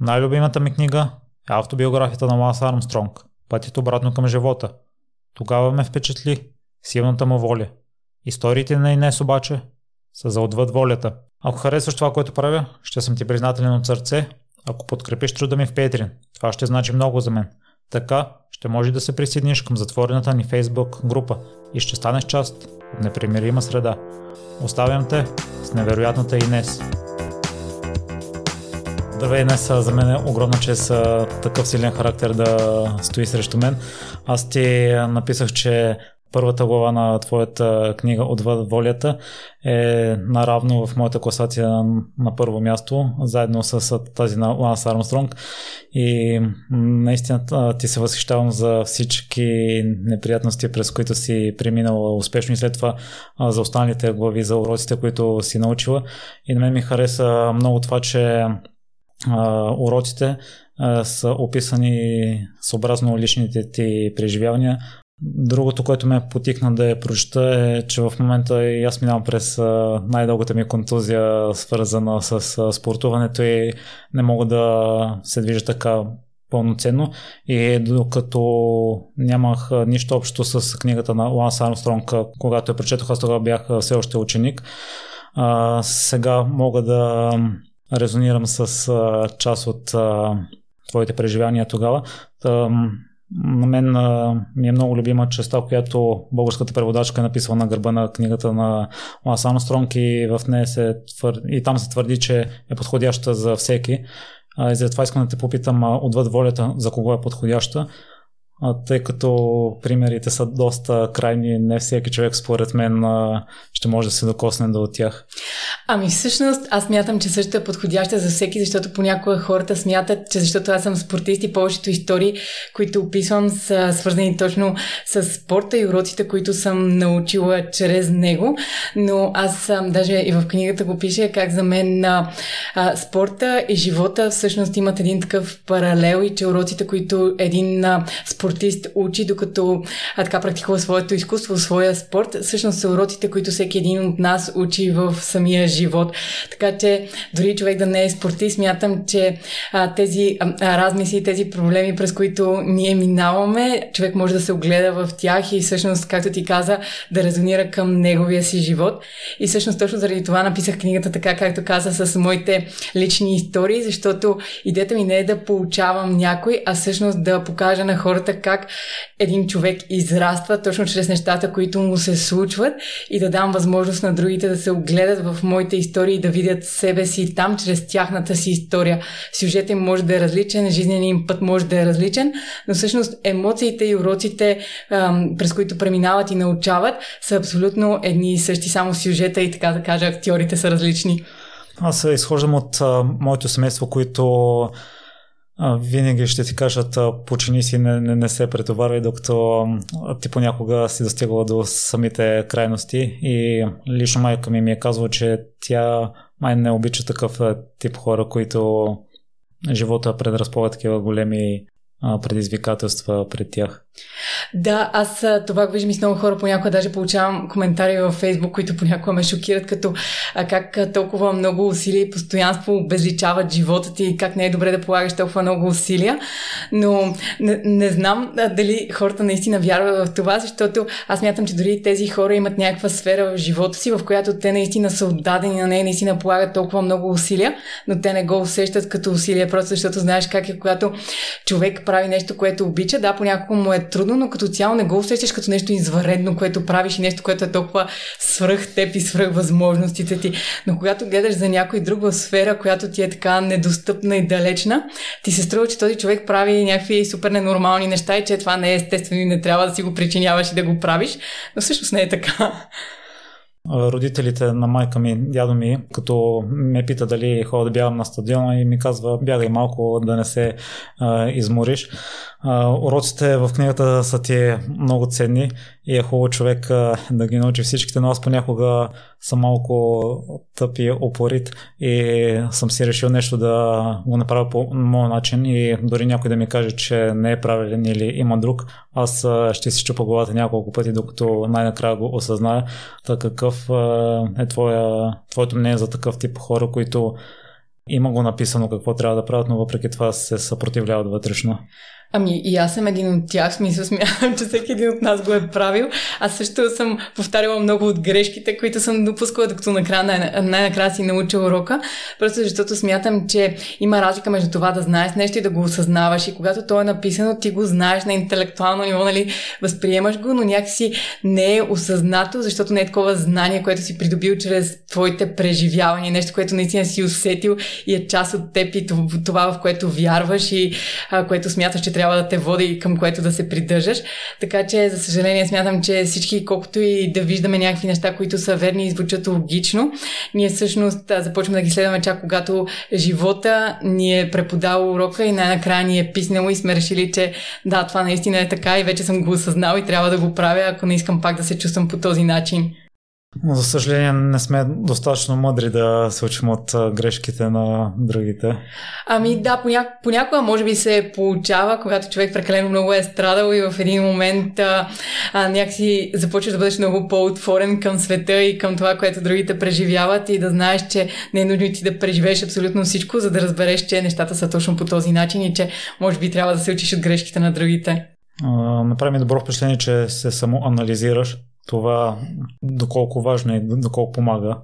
Най-любимата ми книга е автобиографията на Ланс Армстронг Пътят обратно към живота. Тогава ме впечатли силната му воля. Историите на Инес обаче са за отвъд волята. Ако харесваш това, което правя, ще съм ти признателен от сърце, ако подкрепиш труда ми в Петрин. Това ще значи много за мен. Така ще може да се присъединиш към затворената ни Facebook група и ще станеш част от непримирима среда. Оставям те с невероятната Инес. Здравей, днес за мен е огромна чест такъв силен характер да стои срещу мен. Аз ти написах, че първата глава на твоята книга Отвъд волята е наравно в моята класация на първо място, заедно с тази на Ланс Армстронг. И наистина ти се възхищавам за всички неприятности, през които си преминала успешно и след това за останалите глави, за уроците, които си научила. И на мен ми хареса много това, че уроците са описани съобразно личните ти преживявания. Другото, което ме потикна да я прочета е, че в момента и аз минавам през най-дългата ми контузия, свързана с спортуването и не мога да се движа така пълноценно и докато нямах нищо общо с книгата на Ланс Армстронг, когато я прочетох, аз тогава бях все още ученик, а, сега мога да резонирам с а, част от а, твоите преживявания тогава. Та, на мен а, ми е много любима частта, която българската преводачка е написала на гърба на книгата на Лас Армстронг и в нея се твърди, и там се твърди, че е подходяща за всеки. А, и затова искам да те попитам а, отвъд волята за кого е подходяща тъй като примерите са доста крайни, не всеки човек според мен ще може да се докосне до тях. Ами всъщност аз мятам, че също е подходяща за всеки, защото понякога хората смятат, че защото аз съм спортист и повечето истории, които описвам са свързани точно с спорта и уроците, които съм научила чрез него, но аз даже и в книгата го пише как за мен а, спорта и живота всъщност имат един такъв паралел и че уроците, които един а, спорт спортист учи, докато а, така практикува своето изкуство, своя спорт, всъщност са уроците, които всеки един от нас учи в самия живот. Така че дори човек да не е спортист, смятам, че а, тези а, размисли, тези проблеми, през които ние минаваме, човек може да се огледа в тях и всъщност, както ти каза, да резонира към неговия си живот. И всъщност точно заради това написах книгата така, както каза, с моите лични истории, защото идеята ми не е да получавам някой, а всъщност да покажа на хората как един човек израства точно чрез нещата, които му се случват и да дам възможност на другите да се огледат в моите истории и да видят себе си там чрез тяхната си история. Сюжетът им може да е различен, жизненият им път може да е различен, но всъщност емоциите и уроците, през които преминават и научават, са абсолютно едни и същи, само сюжета и така да кажа, актьорите са различни. Аз изхождам от а, моето семейство, които винаги ще ти кажат, почини си, не, не, не се претоварвай, докато ти понякога си достигала до самите крайности. И лично майка ми ми е казала, че тя май не обича такъв тип хора, които живота предразполага такива големи предизвикателства пред тях. Да, аз това го виждам и с много хора. Понякога даже получавам коментари във Фейсбук, които понякога ме шокират, като а, как толкова много усилия и постоянство обезличават живота ти и как не е добре да полагаш толкова много усилия. Но не, не знам а, дали хората наистина вярват в това, защото аз мятам, че дори тези хора имат някаква сфера в живота си, в която те наистина са отдадени на нея, наистина полагат толкова много усилия, но те не го усещат като усилия, просто защото знаеш как е, когато човек прави нещо, което обича. Да, понякога му е трудно, но като цяло не го усещаш като нещо изваредно, което правиш и нещо, което е толкова свръх теб и свръх възможностите ти. Но когато гледаш за някой друг в сфера, която ти е така недостъпна и далечна, ти се струва, че този човек прави някакви супер ненормални неща и че това не е естествено и не трябва да си го причиняваш и да го правиш. Но всъщност не е така родителите на майка ми, дядо ми, като ме пита дали ходя да бягам на стадиона и ми казва бягай малко да не се а, измориш. А, уроците в книгата са ти много ценни и е хубаво човек да ги научи всичките, но аз понякога съм малко тъп и опорит и съм си решил нещо да го направя по моя начин и дори някой да ми каже, че не е правилен или има друг, аз ще си чупа главата няколко пъти, докато най-накрая го осъзная. Та какъв е твоя, твоето мнение за такъв тип хора, които има го написано какво трябва да правят, но въпреки това се съпротивляват вътрешно. Ами и аз съм един от тях, смисъл смятам, че всеки един от нас го е правил. Аз също съм повтаряла много от грешките, които съм допускала, докато накрая, най- най-накрая си науча урока, просто защото смятам, че има разлика между това да знаеш нещо и да го осъзнаваш. И когато то е написано, ти го знаеш на интелектуално ниво, нали, възприемаш го, но някакси не е осъзнато, защото не е такова знание, което си придобил чрез твоите преживявания, нещо, което наистина си усетил и е част от теб и това, в което вярваш и а, което смяташ, че трябва да те води и към което да се придържаш. Така че, за съжаление, смятам, че всички, колкото и да виждаме някакви неща, които са верни и звучат логично, ние всъщност започваме да ги следваме чак когато живота ни е преподал урока и най-накрая ни е писнало и сме решили, че да, това наистина е така и вече съм го осъзнал и трябва да го правя, ако не искам пак да се чувствам по този начин. За съжаление не сме достатъчно мъдри да се учим от грешките на другите. Ами да, поня... понякога може би се получава, когато човек прекалено много е страдал и в един момент а, а, някакси започваш да бъдеш много по-отворен към света и към това, което другите преживяват и да знаеш, че не е нужно ти да преживееш абсолютно всичко, за да разбереш, че нещата са точно по този начин и че може би трябва да се учиш от грешките на другите. направи ми добро впечатление, че се самоанализираш това доколко важно е, доколко помага?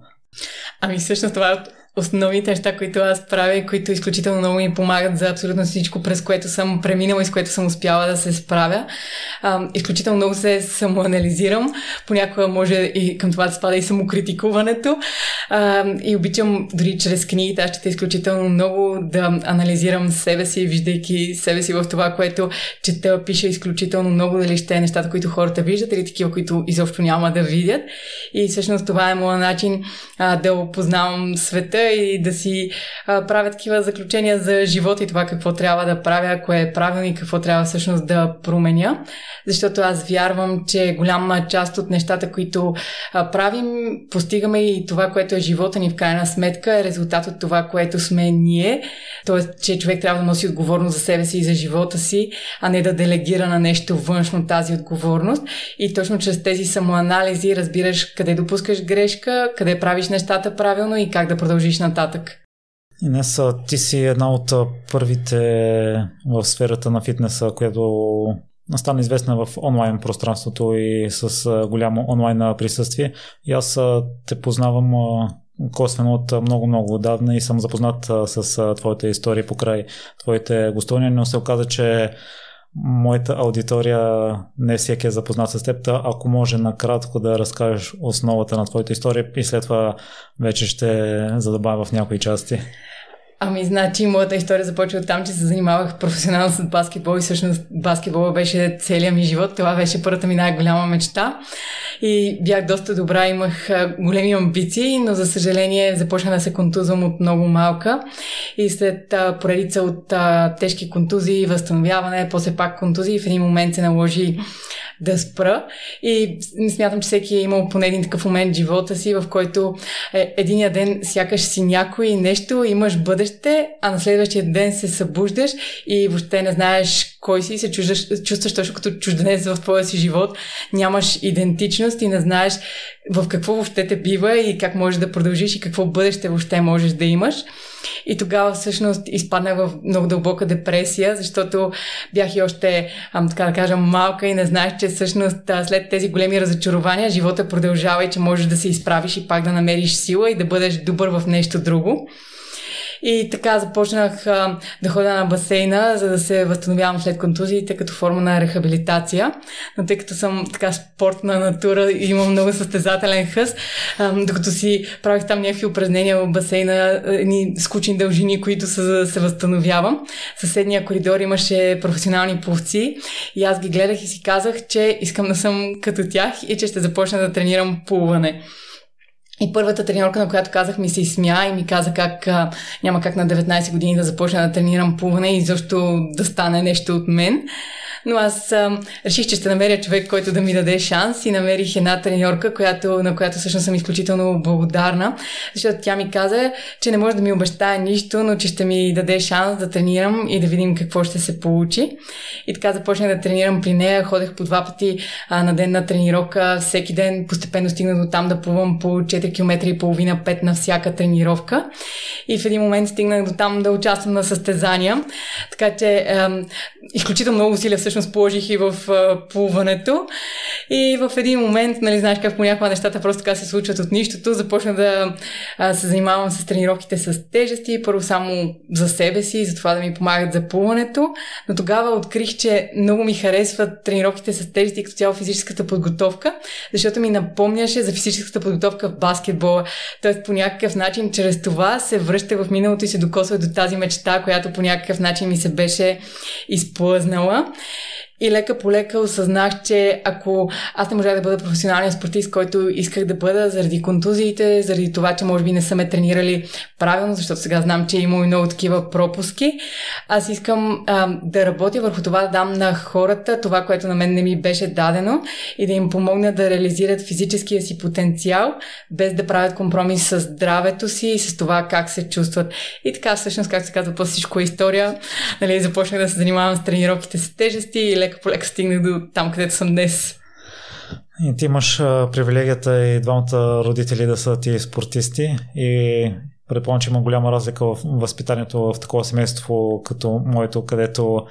Ами всъщност това основните неща, които аз правя които изключително много ми помагат за абсолютно всичко, през което съм преминала и с което съм успяла да се справя. А, изключително много се самоанализирам. Понякога може и към това да спада и самокритикуването. А, и обичам дори чрез книгите, аз чета изключително много да анализирам себе си, виждайки себе си в това, което чета, пиша изключително много, дали ще е нещата, които хората виждат или такива, които изобщо няма да видят. И всъщност това е моят начин а, да опознавам света и да си а, правя такива заключения за живота и това какво трябва да правя, кое е правилно и какво трябва всъщност да променя. Защото аз вярвам, че голяма част от нещата, които а, правим, постигаме и това, което е живота ни в крайна сметка, е резултат от това, което сме ние. Тоест, че човек трябва да носи отговорност за себе си и за живота си, а не да делегира на нещо външно тази отговорност. И точно чрез тези самоанализи разбираш къде допускаш грешка, къде правиш нещата правилно и как да продължиш вървиш нататък. Инес, ти си една от първите в сферата на фитнеса, която стана известна в онлайн пространството и с голямо онлайн присъствие. И аз те познавам косвено от много-много отдавна и съм запознат с твоите истории покрай твоите гостувания, но се оказа, че моята аудитория не всеки е запознат с теб, ако може накратко да разкажеш основата на твоята история и след това вече ще задобавя в някои части. Ами, значи, моята история започва от там, че се занимавах професионално с баскетбол и всъщност баскетбол беше целият ми живот. Това беше първата ми най-голяма мечта. И бях доста добра, имах големи амбиции, но за съжаление започна да се контузвам от много малка. И след а, поредица от а, тежки контузии, възстановяване, после пак контузии, в един момент се наложи да спра. И смятам, че всеки е имал поне един такъв момент в живота си, в който е, единия ден сякаш си някой нещо, имаш бъдеще, а на следващия ден се събуждаш и въобще не знаеш кой си, се чуждаш, чувстваш точно като чужденец в твоя си живот, нямаш идентичност и не знаеш в какво въобще те бива и как можеш да продължиш и какво бъдеще въобще можеш да имаш. И тогава всъщност изпаднах в много дълбока депресия, защото бях и още, ам, така да кажа, малка и не знаех, че всъщност след тези големи разочарования живота продължава и че можеш да се изправиш и пак да намериш сила и да бъдеш добър в нещо друго. И така започнах а, да ходя на басейна, за да се възстановявам след контузиите като форма на рехабилитация. Но тъй като съм така спортна натура и имам много състезателен хъс, а, докато си правих там някакви упражнения в басейна, ни скучни дължини, които са, за да се възстановявам. Съседния коридор имаше професионални пловци и аз ги гледах и си казах, че искам да съм като тях и че ще започна да тренирам плуване. И първата треньорка, на която казах, ми се изсмя и ми каза как а, няма как на 19 години да започна да тренирам плуване и защо да стане нещо от мен. но аз а, реших, че ще намеря човек, който да ми даде шанс и намерих една треньорка, която, на която всъщност съм изключително благодарна, защото тя ми каза, че не може да ми обещае нищо, но че ще ми даде шанс да тренирам и да видим какво ще се получи. И така започнах да тренирам при нея, ходех по два пъти а, на ден на тренировка, всеки ден постепенно стигна до там да плувам по 4 км и половина, 5 на всяка тренировка. И в един момент стигнах до там да участвам на състезания. Така че е, изключително много усилия всъщност положих и в е, плуването. И в един момент, нали, знаеш как понякога нещата просто така се случват от нищото, започна да е, се занимавам с тренировките с тежести, първо само за себе си, за това да ми помагат за плуването, но тогава открих, че много ми харесват тренировките с тежести като цяло физическата подготовка, защото ми напомняше за физическата подготовка в баскетбола. Тоест по някакъв начин чрез това се връща в миналото и се докосва до тази мечта, която по някакъв начин ми се беше изплъзнала. И лека по лека осъзнах, че ако аз не можах да бъда професионален спортист, който исках да бъда заради контузиите, заради това, че може би не са ме тренирали правилно, защото сега знам, че има и много такива пропуски, аз искам а, да работя върху това да дам на хората това, което на мен не ми беше дадено и да им помогна да реализират физическия си потенциал, без да правят компромис с здравето си и с това как се чувстват. И така, всъщност, как се казва, по всичко е история, нали, започнах да се занимавам с тренировките с тежести и лека по лека стигнах до там, където съм днес. И ти имаш привилегията и двамата родители да са ти спортисти и предполагам, че има голяма разлика в възпитанието в такова семейство като моето, където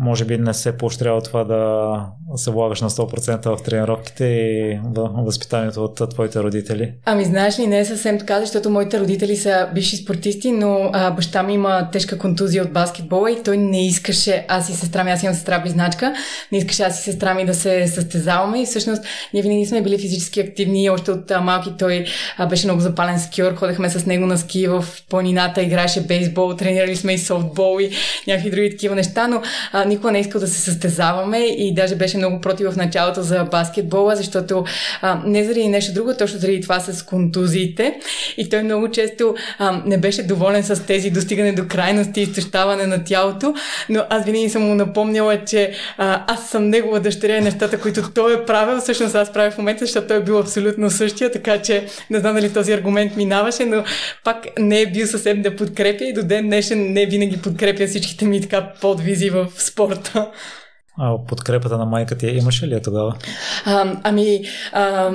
може би не се поощрява това да се влагаш на 100% в тренировките и възпитанието от твоите родители? Ами знаеш ли, не е съвсем така, защото моите родители са бивши спортисти, но а, баща ми има тежка контузия от баскетбола и той не искаше аз и сестра ми, аз имам сестра близначка, не искаше аз и сестра ми да се състезаваме и всъщност ние винаги сме били физически активни, още от а, малки той а, беше много запален скиор, ходехме с него на ски в планината, играеше бейсбол, тренирали сме и софтбол и някакви други такива неща, но а, никога не е искал да се състезаваме и даже беше много против в началото за баскетбола, защото а, не заради нещо друго, точно заради това с контузиите. И той много често а, не беше доволен с тези достигане до крайности и изтощаване на тялото, но аз винаги съм му напомняла, че а, аз съм негова дъщеря и нещата, които той е правил, всъщност аз правя в момента, защото той е бил абсолютно същия, така че не знам дали този аргумент минаваше, но пак не е бил съвсем да подкрепя и до ден днешен не винаги подкрепя всичките ми така подвизи в спорта. А подкрепата на майка ти имаше ли я тогава? А, ами, а,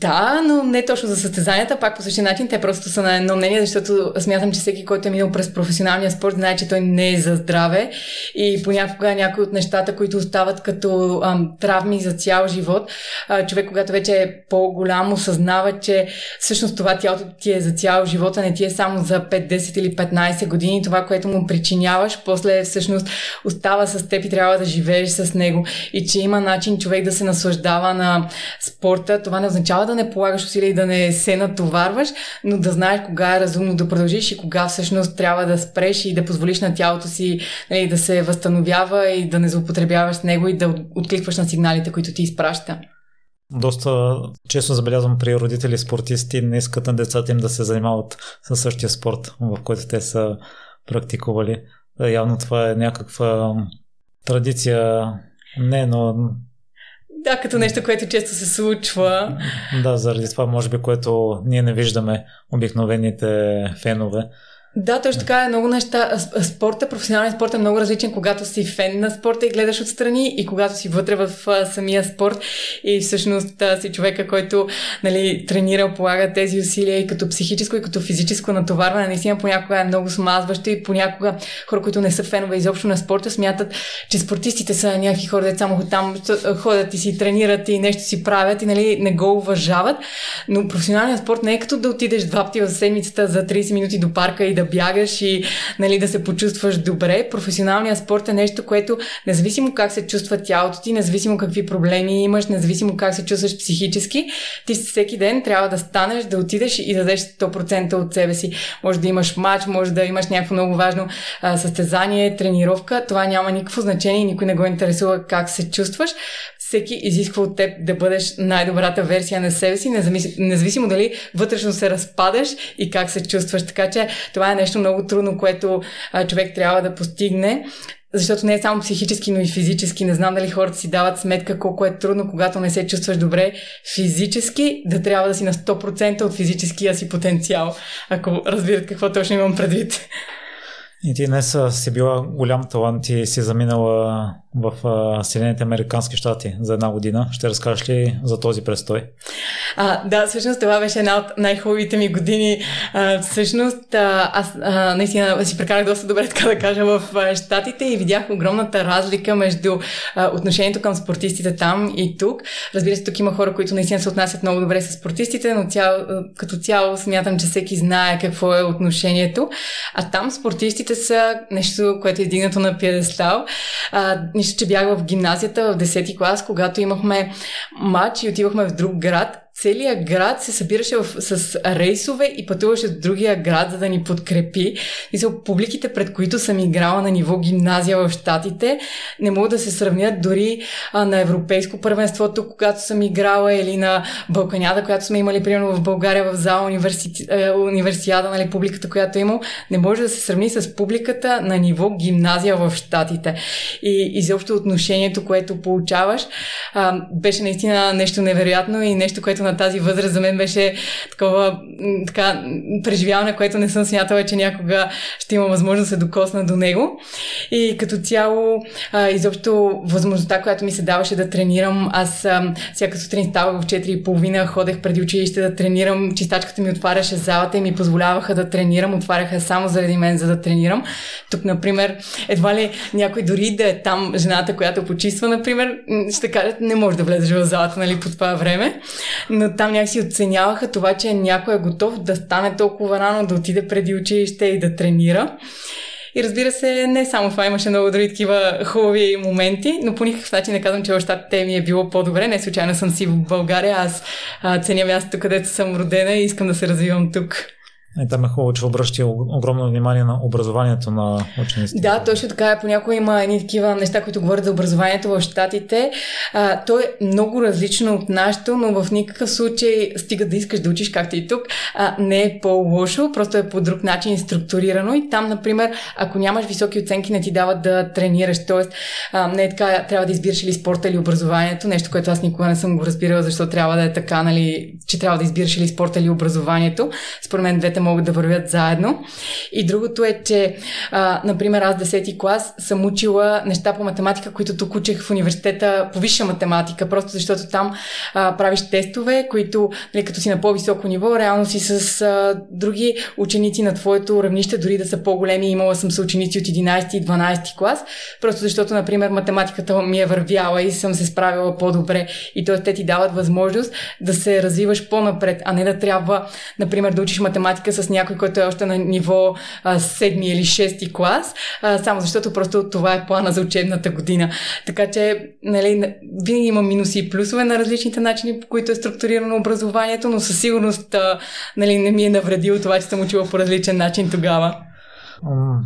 да, но не точно за състезанията, пак по същия начин. Те просто са на едно мнение, защото смятам, че всеки, който е минал през професионалния спорт, знае, че той не е за здраве и понякога някои от нещата, които остават като а, травми за цял живот, а, човек, когато вече е по-голям, осъзнава, че всъщност това тялото ти е за цял живот, а не ти е само за 5, 10 или 15 години. Това, което му причиняваш, после всъщност остава с теб и трябва да живееш с него и че има начин човек да се наслаждава на спорта. Това не означава да не полагаш усилия и да не се натоварваш, но да знаеш кога е разумно да продължиш и кога всъщност трябва да спреш и да позволиш на тялото си нали, да се възстановява и да не злоупотребяваш с него и да откликваш на сигналите, които ти изпраща. Доста често забелязвам при родители спортисти не искат на децата им да се занимават със същия спорт, в който те са практикували. Явно това е някаква традиция не, но... Да, като нещо, което често се случва. Да, заради това, може би, което ние не виждаме обикновените фенове. Да, точно така е много неща. Спорта, професионален спорт е много различен, когато си фен на спорта и гледаш отстрани и когато си вътре в самия спорт и всъщност си човека, който нали, тренира, полага тези усилия и като психическо и като физическо натоварване, наистина понякога е много смазващо и понякога хора, които не са фенове изобщо на спорта, смятат, че спортистите са някакви хора, де само там ходят и си тренират и нещо си правят и нали, не го уважават. Но професионалният спорт не е като да отидеш два пъти в седмицата за 30 минути до парка и да бягаш и нали, да се почувстваш добре. Професионалният спорт е нещо, което независимо как се чувства тялото ти, независимо какви проблеми имаш, независимо как се чувстваш психически, ти всеки ден трябва да станеш, да отидеш и да дадеш 100% от себе си. Може да имаш матч, може да имаш някакво много важно състезание, тренировка. Това няма никакво значение и никой не го интересува как се чувстваш всеки изисква от теб да бъдеш най-добрата версия на себе си, независимо дали вътрешно се разпадаш и как се чувстваш. Така че това е нещо много трудно, което а, човек трябва да постигне. защото не е само психически, но и физически. Не знам дали хората си дават сметка колко е трудно, когато не се чувстваш добре физически, да трябва да си на 100% от физическия си потенциал, ако разбират какво точно имам предвид. И ти днес си била голям талант и си заминала в Съединените Американски щати за една година. Ще разкажеш ли за този престой? А, да, всъщност това беше една от най-хубавите ми години. А, всъщност а, аз а, наистина си прекарах доста добре, така да кажа, в щатите и видях огромната разлика между а, отношението към спортистите там и тук. Разбира се, тук има хора, които наистина се отнасят много добре с спортистите, но цяло, като цяло смятам, че всеки знае какво е отношението. А там спортистите са нещо, което е издигнато на пиедестал. А, нищо, че бях в гимназията в 10-ти клас, когато имахме матч и отивахме в друг град целият град се събираше в, с рейсове и пътуваше до другия град, за да ни подкрепи. И са публиките, пред които съм играла на ниво гимназия в Штатите, не могат да се сравнят дори а, на европейско първенство, тук, когато съм играла, или на Балканяда, която сме имали, примерно в България, в зала универси... е, универсиада, нали, публиката, която е имал, не може да се сравни с публиката на ниво гимназия в Штатите. И изобщо отношението, което получаваш, а, беше наистина нещо невероятно и нещо, което на тази възраст за мен беше такова така, преживяване, което не съм смятала, че някога ще има възможност да се докосна до него. И като цяло, а, изобщо възможността, която ми се даваше да тренирам, аз а, всяка сутрин ставах в 4.30, ходех преди училище да тренирам, чистачката ми отваряше залата и ми позволяваха да тренирам, отваряха само заради мен, за да тренирам. Тук, например, едва ли някой дори да е там жената, която почиства, например, ще кажат, не може да влезеш в залата, нали, по това време но там някакси оценяваха това, че някой е готов да стане толкова рано, да отиде преди училище и да тренира. И разбира се, не само това, имаше много други такива хубави моменти, но по никакъв начин не казвам, че в щатите ми е било по-добре. Не случайно съм си в България, аз а, ценя мястото, където съм родена и искам да се развивам тук. И там е хубаво, че обръща огромно внимание на образованието на учениците. Да, точно така е. Понякога има едни такива неща, които говорят за образованието в Штатите. А, то е много различно от нашето, но в никакъв случай стига да искаш да учиш, както и тук, а, не е по-лошо, просто е по друг начин структурирано. И там, например, ако нямаш високи оценки, не ти дават да тренираш. Тоест, а, не е така, трябва да избираш или спорта или образованието, нещо, което аз никога не съм го разбирала, защо трябва да е така, нали, че трябва да избираш или спорта или образованието. Според мен двете могат да вървят заедно. И другото е, че, а, например, аз 10-ти клас съм учила неща по математика, които тук учих в университета по висша математика, просто защото там а, правиш тестове, които, нали, като си на по-високо ниво, реално си с а, други ученици на твоето равнище, дори да са по-големи. Имала съм се ученици от 11 и 12 клас, просто защото, например, математиката ми е вървяла и съм се справила по-добре. И т.е. те ти дават възможност да се развиваш по-напред, а не да трябва, например, да учиш математика с някой, който е още на ниво а, 7 или 6 клас, а, само защото просто това е плана за учебната година. Така че, нали, винаги има минуси и плюсове на различните начини, по които е структурирано образованието, но със сигурност а, нали, не ми е навредило това, че съм учила по различен начин тогава.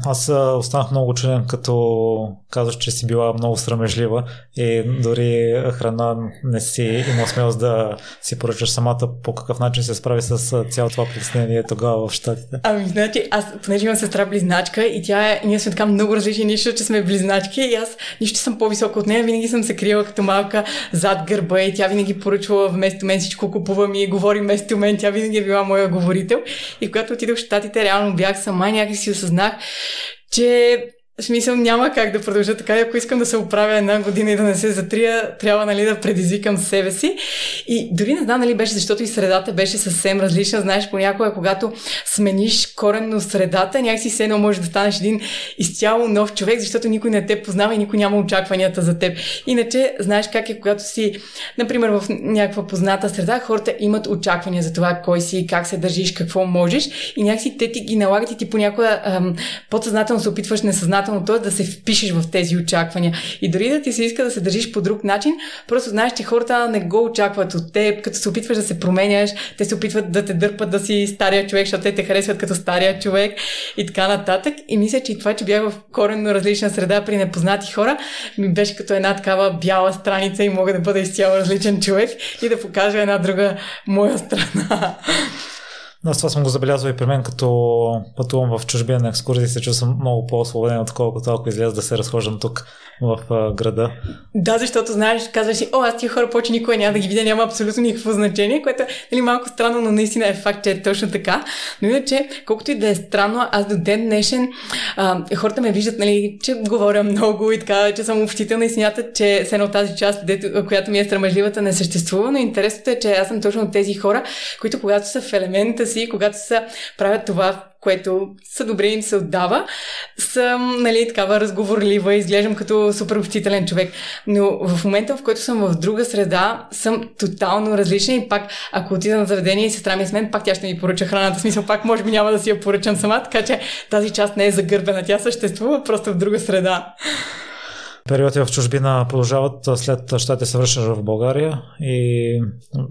Аз останах много чуден, като казваш, че си била много срамежлива и дори храна не си имал смелост да си поръчаш самата. По какъв начин се справи с цяло това притеснение тогава в Штатите? Ами, значи, аз понеже имам сестра близначка и тя е, ние сме така много различни, нищо, че сме близначки и аз нищо съм по-висока от нея, винаги съм се крила като малка зад гърба и тя винаги поръчвала вместо мен всичко купува ми и говори вместо мен, тя винаги е била моя говорител. И когато отидох в Штатите, реално бях сама и някакси осъзнах, че смисъл няма как да продължа така. Ако искам да се оправя една година и да не се затрия, трябва нали, да предизвикам себе си. И дори не знам нали беше, защото и средата беше съвсем различна. Знаеш, понякога, когато смениш коренно средата, някакси се едно може да станеш един изцяло нов човек, защото никой не те познава и никой няма очакванията за теб. Иначе, знаеш как е, когато си, например, в някаква позната среда, хората имат очаквания за това кой си, как се държиш, какво можеш и някакси те ти ги налагат и ти понякога ам, подсъзнателно се опитваш несъзнателно съзнателно, т.е. да се впишеш в тези очаквания. И дори да ти се иска да се държиш по друг начин, просто знаеш, че хората не го очакват от теб, като се опитваш да се променяш, те се опитват да те дърпат да си стария човек, защото те те харесват като стария човек и така нататък. И мисля, че и това, че бях в коренно различна среда при непознати хора, ми беше като една такава бяла страница и мога да бъда изцяло различен човек и да покажа една друга моя страна. Аз това съм го забелязал и при мен, като пътувам в чужбина на екскурзии, се чувствам много по-освободен, отколкото ако изляза да се разхождам тук в а, града. Да, защото знаеш, казваш си, о, аз тия хора повече никога няма да ги видя, няма абсолютно никакво значение, което нали, малко странно, но наистина е факт, че е точно така. Но иначе, колкото и да е странно, аз до ден днешен а, хората ме виждат, нали, че говоря много и така, че съм общителна и смятат, че се едно тази част, дето, която ми е страмежливата, не съществува, но интересното е, че аз съм точно от тези хора, които когато са в елемента си, когато са правят това, което са добре им се отдава, съм, нали, такава разговорлива, изглеждам като супер общителен човек. Но в момента, в който съм в друга среда, съм тотално различна и пак, ако отида на заведение и сестра ми е с мен, пак тя ще ми поръча храната. Смисъл, пак може би няма да си я поръчам сама, така че тази част не е загърбена. Тя съществува просто в друга среда периоди в чужбина продължават след щатите се връщаш в България и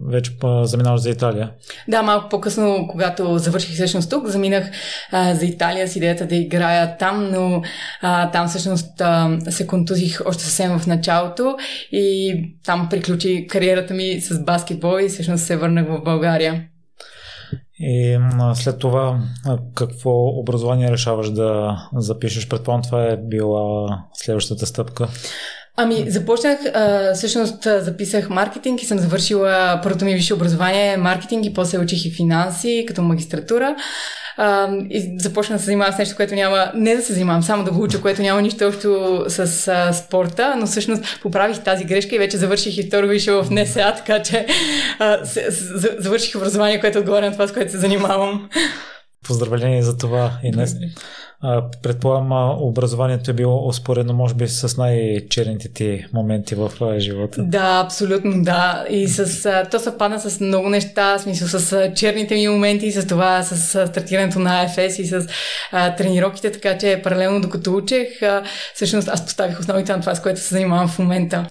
вече заминаваш за Италия. Да, малко по-късно, когато завърших всъщност тук, заминах а, за Италия с идеята да играя там, но а, там всъщност а, се контузих още съвсем в началото и там приключи кариерата ми с баскетбол и всъщност се върнах в България. И след това какво образование решаваш да запишеш? Предполагам, това е била следващата стъпка. Ами, започнах, всъщност записах маркетинг и съм завършила първото ми висше образование маркетинг и после учих и финанси като магистратура. А, и започнах да се занимавам с нещо, което няма, не да се занимавам, само да го уча, което няма нищо общо с а, спорта, но всъщност поправих тази грешка и вече завърших и второ висше в НСА, така че а, с, с, завърших образование, което отговаря на това, с което се занимавам. Поздравление за това, Инес. Предполагам, образованието е било успоредно, може би, с най-черните ти моменти в живота. Да, абсолютно, да. И с, то съвпадна с много неща, в смисъл с черните ми моменти, с това, с стартирането на АФС и с а, тренировките, така че паралелно докато учех, а, всъщност аз поставих основите на това, с което се занимавам в момента.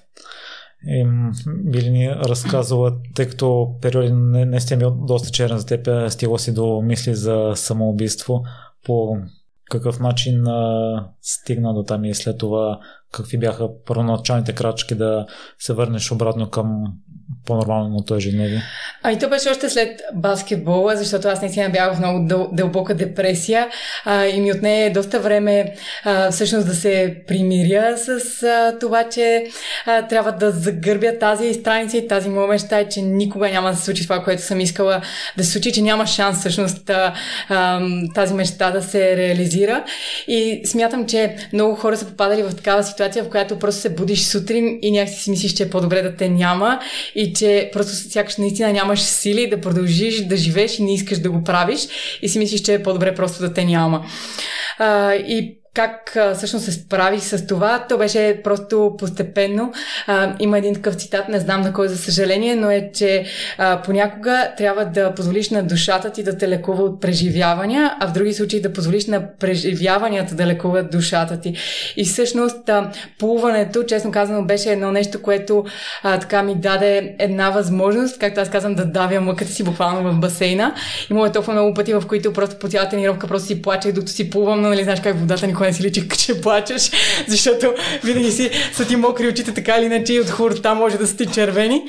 И, били ни разказала, тъй като периоди не, не сте бил доста черен за теб, стигла си до мисли за самоубийство. По какъв начин а, стигна до там и след това? Какви бяха първоначалните крачки да се върнеш обратно към по-нормалното ежедневие? Ами то беше още след баскетбола, защото аз наистина бях в много дъл- дълбока депресия а, и ми отне доста време а, всъщност да се примиря с а, това, че а, трябва да загърбя тази страница и тази моя мечта че никога няма да се случи това, което съм искала да се случи, че няма шанс всъщност а, а, тази мечта да се реализира. И смятам, че много хора са попадали в такава ситуация, в която просто се будиш сутрин и някакси си мислиш, че е по-добре да те няма и че просто сякаш наистина нямаш сили да продължиш да живееш и не искаш да го правиш и си мислиш, че е по-добре просто да те няма. А, и как а, всъщност се справих с това, то беше просто постепенно. А, има един такъв цитат, не знам на кой за съжаление, но е, че а, понякога трябва да позволиш на душата ти да те лекува от преживявания, а в други случаи да позволиш на преживяванията да лекуват душата ти. И всъщност а, плуването, честно казано, беше едно нещо, което а, така ми даде една възможност, както аз казвам, да давя мъката си буквално в басейна. Имало е толкова много пъти, в които просто по цялата тренировка просто си плачех, докато си плувам, но нали знаеш как водата никога не си личи, че плачеш, защото винаги си са ти мокри очите така или иначе и от хората може да са ти червени.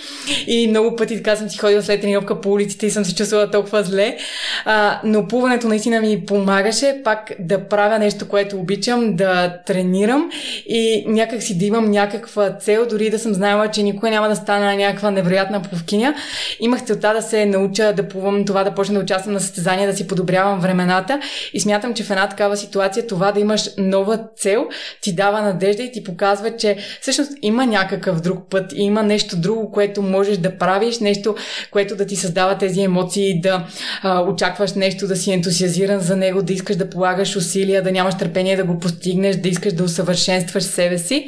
И много пъти така съм си ходила след тренировка по улиците и съм се чувствала толкова зле. А, но плуването наистина ми помагаше пак да правя нещо, което обичам, да тренирам и някак си да имам някаква цел, дори да съм знаела, че никога няма да стана някаква невероятна пловкиня. Имах целта да се науча да плувам, това да почна да участвам на състезания, да си подобрявам времената и смятам, че в една такава ситуация това да имаш имаш нова цел, ти дава надежда и ти показва, че всъщност има някакъв друг път, има нещо друго, което можеш да правиш, нещо, което да ти създава тези емоции, да а, очакваш нещо, да си ентусиазиран за него, да искаш да полагаш усилия, да нямаш търпение да го постигнеш, да искаш да усъвършенстваш себе си,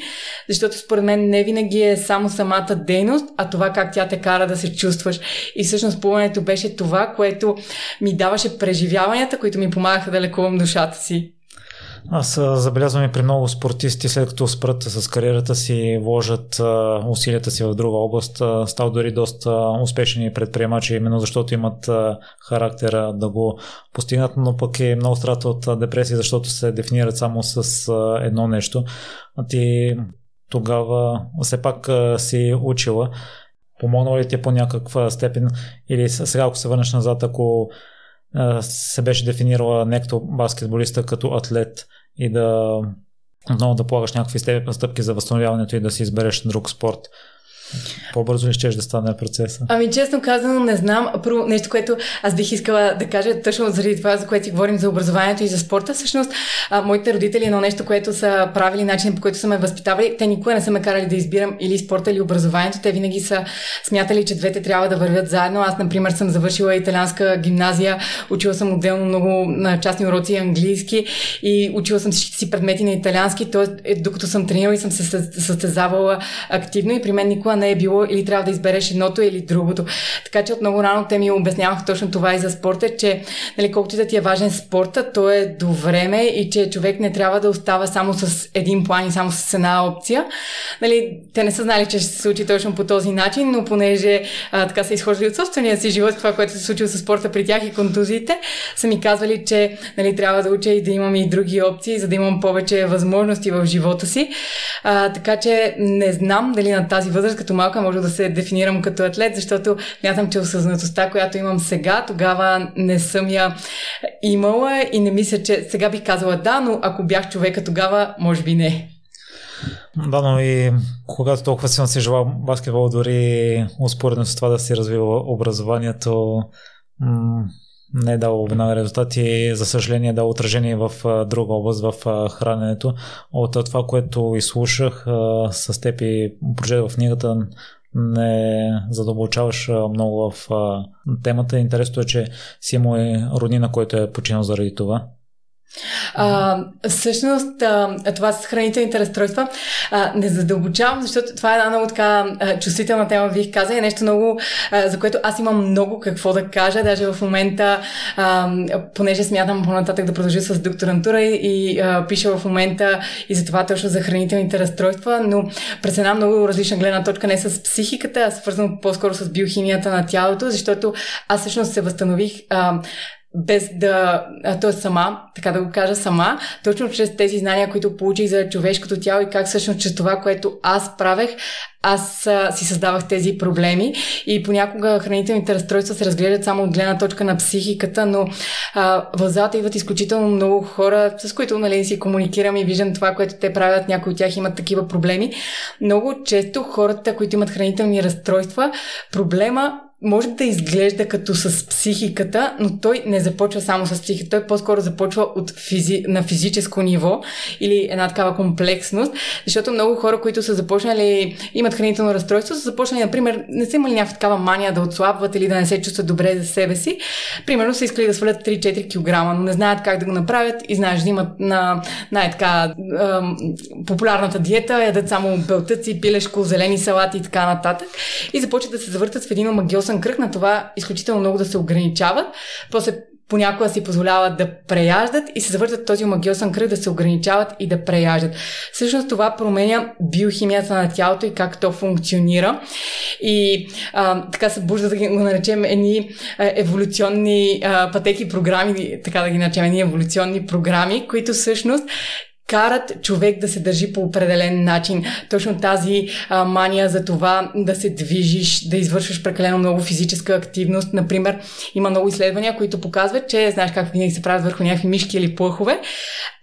защото според мен не винаги е само самата дейност, а това как тя те кара да се чувстваш. И всъщност плуването беше това, което ми даваше преживяванията, които ми помагаха да лекувам душата си. Аз забелязвам и при много спортисти, след като спрат с кариерата си, вложат усилията си в друга област, стават дори доста успешни предприемачи, именно защото имат характера да го постигнат, но пък е много страта от депресия, защото се дефинират само с едно нещо. А ти тогава все пак си учила. Помогнало ли ти по някаква степен или сега, ако се върнеш назад, ако се беше дефинирала не като баскетболиста, като атлет и да отново да полагаш някакви стъпки за възстановяването и да си избереш друг спорт. По-бързо ли щеш да стане процеса? Ами честно казано не знам. Първо нещо, което аз бих искала да кажа, точно заради това, за което си говорим за образованието и за спорта, всъщност а, моите родители едно нещо, което са правили, начин по който са ме възпитавали, те никога не са ме карали да избирам или спорта, или образованието. Те винаги са смятали, че двете трябва да вървят заедно. Аз, например, съм завършила италианска гимназия, учила съм отделно много на частни уроци английски и учила съм всичките си предмети на италиански, т.е. докато съм тренирала и съм се състезавала активно и при мен никога не е било или трябва да избереш едното или другото. Така че от много рано те ми обясняваха точно това и за спорта, че нали, колкото да ти е важен спорта, то е до време и че човек не трябва да остава само с един план и само с една опция. Нали, те не са знали, че ще се случи точно по този начин, но понеже а, така са изхождали от собствения си живот, това, което се случило с спорта при тях и контузиите, са ми казвали, че нали, трябва да уча и да имам и други опции, за да имам повече възможности в живота си. А, така че не знам дали на тази възраст, като малка може да се дефинирам като атлет, защото мятам, че осъзнатостта, която имам сега, тогава не съм я имала и не мисля, че сега бих казала да, но ако бях човека тогава, може би не. Да, но и когато толкова силно си желал баскетбол, дори успоредно с това да си развива образованието, не е дало веднага резултати, за съжаление е дало отражение в друга област, в храненето. От това, което изслушах с теб и прочетох в книгата, не задълбочаваш много в темата. Интересното е, че си имал и роднина, който е починал заради това. А, всъщност, това с хранителните разстройства а, не задълбочавам, защото това е една много така чувствителна тема, бих казала, е нещо много, а, за което аз имам много какво да кажа, даже в момента, а, понеже смятам по-нататък да продължа с докторантура и а, пиша в момента и за това точно за хранителните разстройства, но през една много различна гледна точка, не с психиката, а свързано по-скоро с биохимията на тялото, защото аз всъщност се възстанових а, без да, т.е. сама, така да го кажа сама, точно чрез тези знания, които получих за човешкото тяло и как всъщност чрез това, което аз правех, аз а, си създавах тези проблеми и понякога хранителните разстройства се разглеждат само от гледна точка на психиката, но а, в залата идват изключително много хора, с които нали, си комуникирам и виждам това, което те правят. Някои от тях имат такива проблеми. Много често хората, които имат хранителни разстройства, проблема може да изглежда като с психиката, но той не започва само с психиката. Той по-скоро започва от физи... на физическо ниво или една такава комплексност, защото много хора, които са започнали, имат хранително разстройство, са започнали, например, не са имали някаква такава мания да отслабват или да не се чувстват добре за себе си. Примерно са искали да свалят 3-4 кг, но не знаят как да го направят и знаеш, да имат на най-така популярната диета, ядат само белтъци, пилешко, зелени салати и така нататък. И започват да се завъртат в един омагиосен съм кръг на това изключително много да се ограничават, после понякога си позволяват да преяждат и се завъртат този омагиосен кръг да се ограничават и да преяждат. Всъщност това променя биохимията на тялото и как то функционира. И а, така се бужда да го наречем едни еволюционни а, пътеки програми, така да ги наречем едни еволюционни програми, които всъщност карат човек да се държи по определен начин. Точно тази а, мания за това да се движиш, да извършваш прекалено много физическа активност. Например, има много изследвания, които показват, че знаеш как винаги се правят върху някакви мишки или плъхове.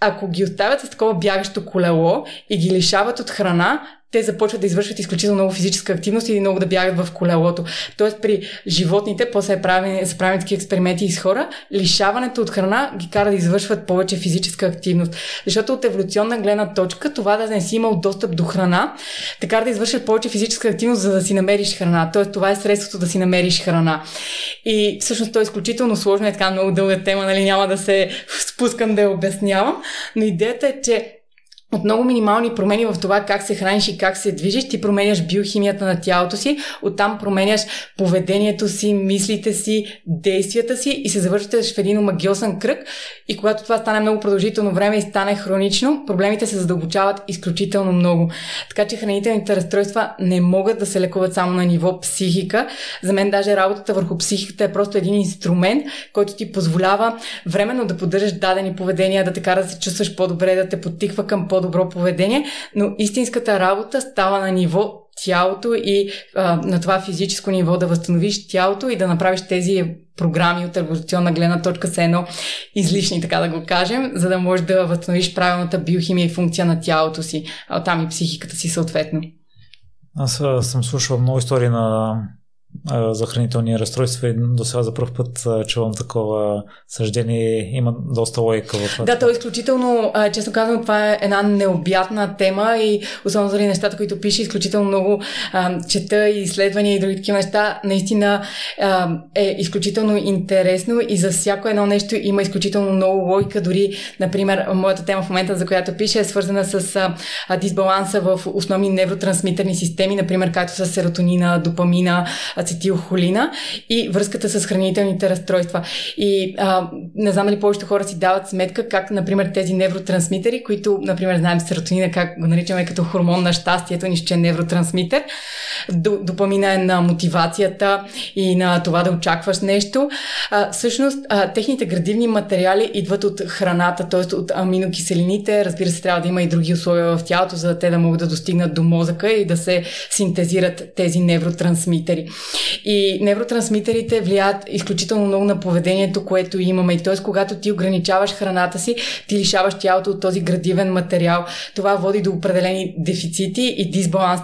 Ако ги оставят с такова бягащо колело и ги лишават от храна, те започват да извършват изключително много физическа активност и много да бягат в колелото. Тоест при животните, после е правени, са правени такива експерименти и с хора, лишаването от храна ги кара да извършват повече физическа активност. Защото от еволюционна гледна точка това да не си имал достъп до храна, така да извършват повече физическа активност, за да си намериш храна. Тоест това е средството да си намериш храна. И всъщност то е изключително сложно, е така много дълга тема, нали няма да се спускам да я обяснявам, но идеята е, че от много минимални промени в това как се храниш и как се движиш, ти променяш биохимията на тялото си, оттам променяш поведението си, мислите си, действията си и се завършваш в един омагиосен кръг. И когато това стане много продължително време и стане хронично, проблемите се задълбочават изключително много. Така че хранителните разстройства не могат да се лекуват само на ниво психика. За мен даже работата върху психиката е просто един инструмент, който ти позволява временно да поддържаш дадени поведения, да те кара да се чувстваш по-добре, да те подтиква към по по-добро поведение, но истинската работа става на ниво тялото и а, на това физическо ниво да възстановиш тялото и да направиш тези програми от революционна гледна точка са едно излишни, така да го кажем, за да можеш да възстановиш правилната биохимия и функция на тялото си, а там и психиката си съответно. Аз съм слушал много истории на за хранителни разстройства и до сега за първ път чувам такова съждение. Има доста лойка в това. Да, то е изключително, честно казвам, това е една необятна тема и особено заради нещата, които пише, изключително много чета и изследвания и други такива неща. Наистина е изключително интересно и за всяко едно нещо има изключително много лойка. Дори, например, моята тема в момента, за която пише, е свързана с дисбаланса в основни невротрансмитерни системи, например, както с серотонина, допамина, ацетилхолина и връзката с хранителните разстройства. И а, не знам дали повечето хора си дават сметка как, например, тези невротрансмитери, които, например, знаем серотонина, как го наричаме като хормон на щастието, нищо, е невротрансмитер, допамина е на мотивацията и на това да очакваш нещо. А, всъщност, а, техните градивни материали идват от храната, т.е. от аминокиселините. Разбира се, трябва да има и други условия в тялото, за да те да могат да достигнат до мозъка и да се синтезират тези невротрансмитери. И невротрансмитерите влияят изключително много на поведението, което имаме. И т.е. когато ти ограничаваш храната си, ти лишаваш тялото от този градивен материал. Това води до определени дефицити и дисбаланс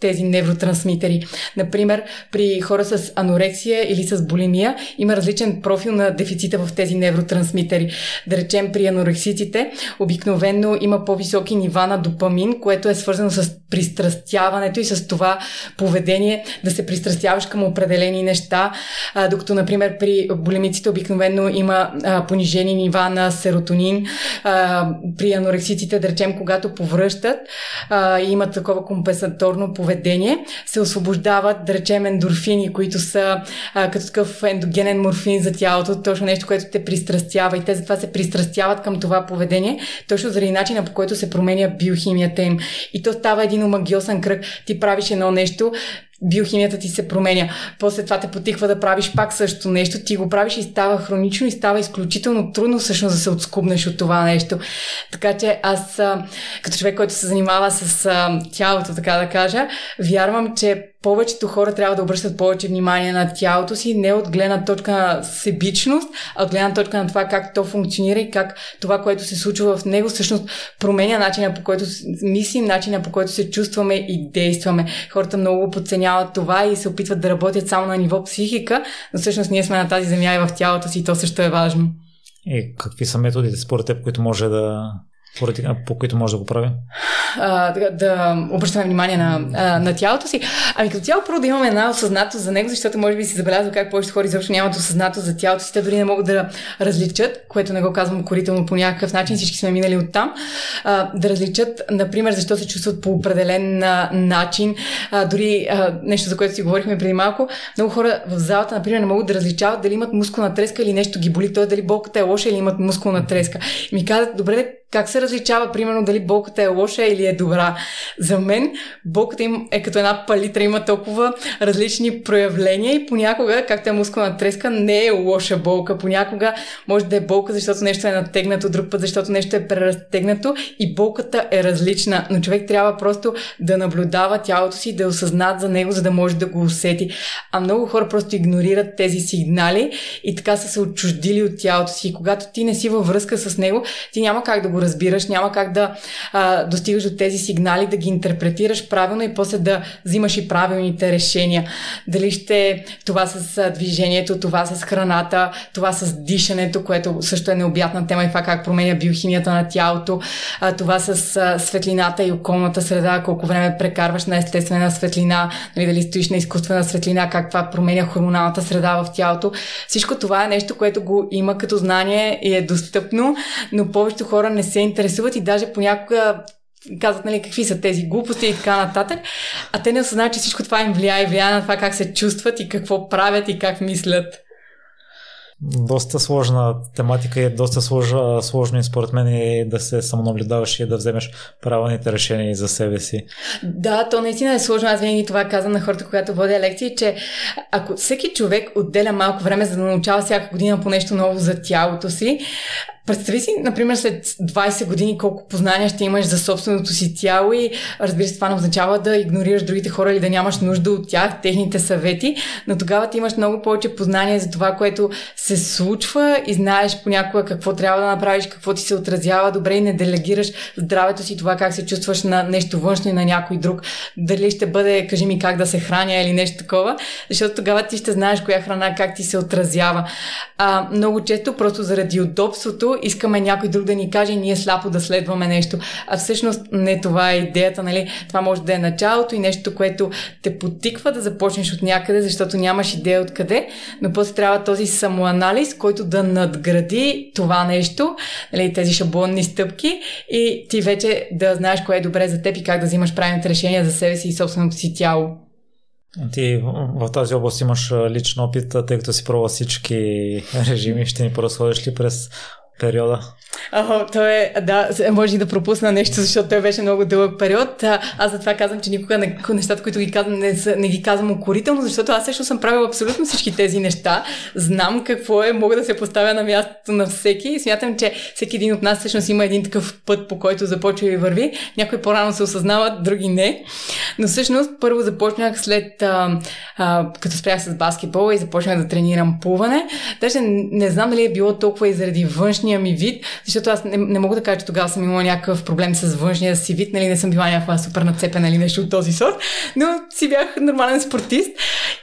тези невротрансмитери. Например, при хора с анорексия или с булимия има различен профил на дефицита в тези невротрансмитери. Да речем, при анорексиците обикновено има по-високи нива на допамин, което е свързано с пристрастяването и с това поведение да се пристрастяваш към определени неща, а, докато, например, при болемиците обикновено има а, понижени нива на серотонин. А, при анорексиците, да речем, когато повръщат и имат такова компенсаторно поведение, се освобождават, да речем, ендорфини, които са а, като такъв ендогенен морфин за тялото, точно нещо, което те пристрастява и те затова се пристрастяват към това поведение, точно заради начина по който се променя биохимията им. И то става един омагиосен кръг. Ти правиш едно нещо, биохимията ти се променя. После това те потиква да правиш пак също нещо. Ти го правиш и става хронично и става изключително трудно всъщност да се отскубнеш от това нещо. Така че аз, като човек, който се занимава с тялото, така да кажа, вярвам, че повечето хора трябва да обръщат повече внимание на тялото си, не от гледна точка на себичност, а от гледна точка на това как то функционира и как това, което се случва в него, всъщност променя начина по който мислим, начина по който се чувстваме и действаме. Хората много подценяват това и се опитват да работят само на ниво психика, но всъщност ние сме на тази земя и в тялото си и то също е важно. И какви са методите според теб, които може да поради, по които може да го прави? А, да, да обръщаме внимание на, на тялото си. Ами като цяло първо да имаме една осъзнатост за него, защото може би си забелязал как повечето хора изобщо нямат осъзнатост за тялото си, те дори не могат да различат, което не го казвам корително по някакъв начин, всички сме минали от там, да различат, например, защо се чувстват по определен начин, дори нещо, за което си говорихме преди малко, много хора в залата, например, не могат да различават дали имат мускулна треска или нещо ги боли, т.е. дали болката е лоша или имат мускулна треска. И ми казват, добре, как се различава, примерно, дали болката е лоша или е добра? За мен болката им е като една палитра, има толкова различни проявления и понякога, както е мускулна треска, не е лоша болка. Понякога може да е болка, защото нещо е натегнато, друг път, защото нещо е преразтегнато и болката е различна. Но човек трябва просто да наблюдава тялото си, да е осъзнат за него, за да може да го усети. А много хора просто игнорират тези сигнали и така са се отчуждили от тялото си. И когато ти не си във връзка с него, ти няма как да го разбираш, няма как да а, достигаш до тези сигнали, да ги интерпретираш правилно и после да взимаш и правилните решения. Дали ще това с движението, това с храната, това с дишането, което също е необятна тема и това как променя биохимията на тялото, а, това с а, светлината и околната среда, колко време прекарваш на естествена светлина, нали, дали стоиш на изкуствена светлина, как това променя хормоналната среда в тялото. Всичко това е нещо, което го има като знание и е достъпно, но повечето хора не се интересуват и даже понякога казват, нали, какви са тези глупости и така нататък, а те не осъзнават, че всичко това им влияе и влияе на това как се чувстват и какво правят и как мислят. Доста сложна тематика и е доста сложно, сложно и според мен е да се самонаблюдаваш и да вземеш правилните решения за себе си. Да, то наистина е сложно. Аз винаги това казвам на хората, когато водя лекции, че ако всеки човек отделя малко време за да научава всяка година по нещо ново за тялото си, представи си, например, след 20 години колко познания ще имаш за собственото си тяло и разбира се, това не означава да игнорираш другите хора или да нямаш нужда от тях, техните съвети, но тогава ти имаш много повече познания за това, което се случва и знаеш понякога какво трябва да направиш, какво ти се отразява добре и не делегираш здравето си, това как се чувстваш на нещо външно и на някой друг. Дали ще бъде, кажи ми как да се храня или нещо такова, защото тогава ти ще знаеш коя храна как ти се отразява. А, много често просто заради удобството искаме някой друг да ни каже ние сляпо да следваме нещо. А всъщност не това е идеята, нали? Това може да е началото и нещо, което те потиква да започнеш от някъде, защото нямаш идея откъде, но после трябва този самоанализ, който да надгради това нещо, нали, тези шаблонни стъпки и ти вече да знаеш кое е добре за теб и как да взимаш правилните решения за себе си и собственото си тяло. Ти в тази област имаш личен опит, тъй като си пробва всички режими, ще ни поразходиш ли през периода? О, то е, да, може и да пропусна нещо, защото той беше много дълъг период. А, аз затова казвам, че никога не, нещата, които ги казвам, не, не ги казвам укорително, защото аз също съм правила абсолютно всички тези неща. Знам какво е, мога да се поставя на мястото на всеки и смятам, че всеки един от нас всъщност има един такъв път, по който започва и върви. Някои по-рано се осъзнават, други не. Но всъщност първо започнах след а, а, като спрях с баскетбола и започнах да тренирам плуване. Даже не, знам дали е било толкова и заради външния ми вид, защото аз не, не мога да кажа, че тогава съм имала някакъв проблем с външния си вид, нали, не съм била някаква супер нацепена или нещо от този сорт, но си бях нормален спортист.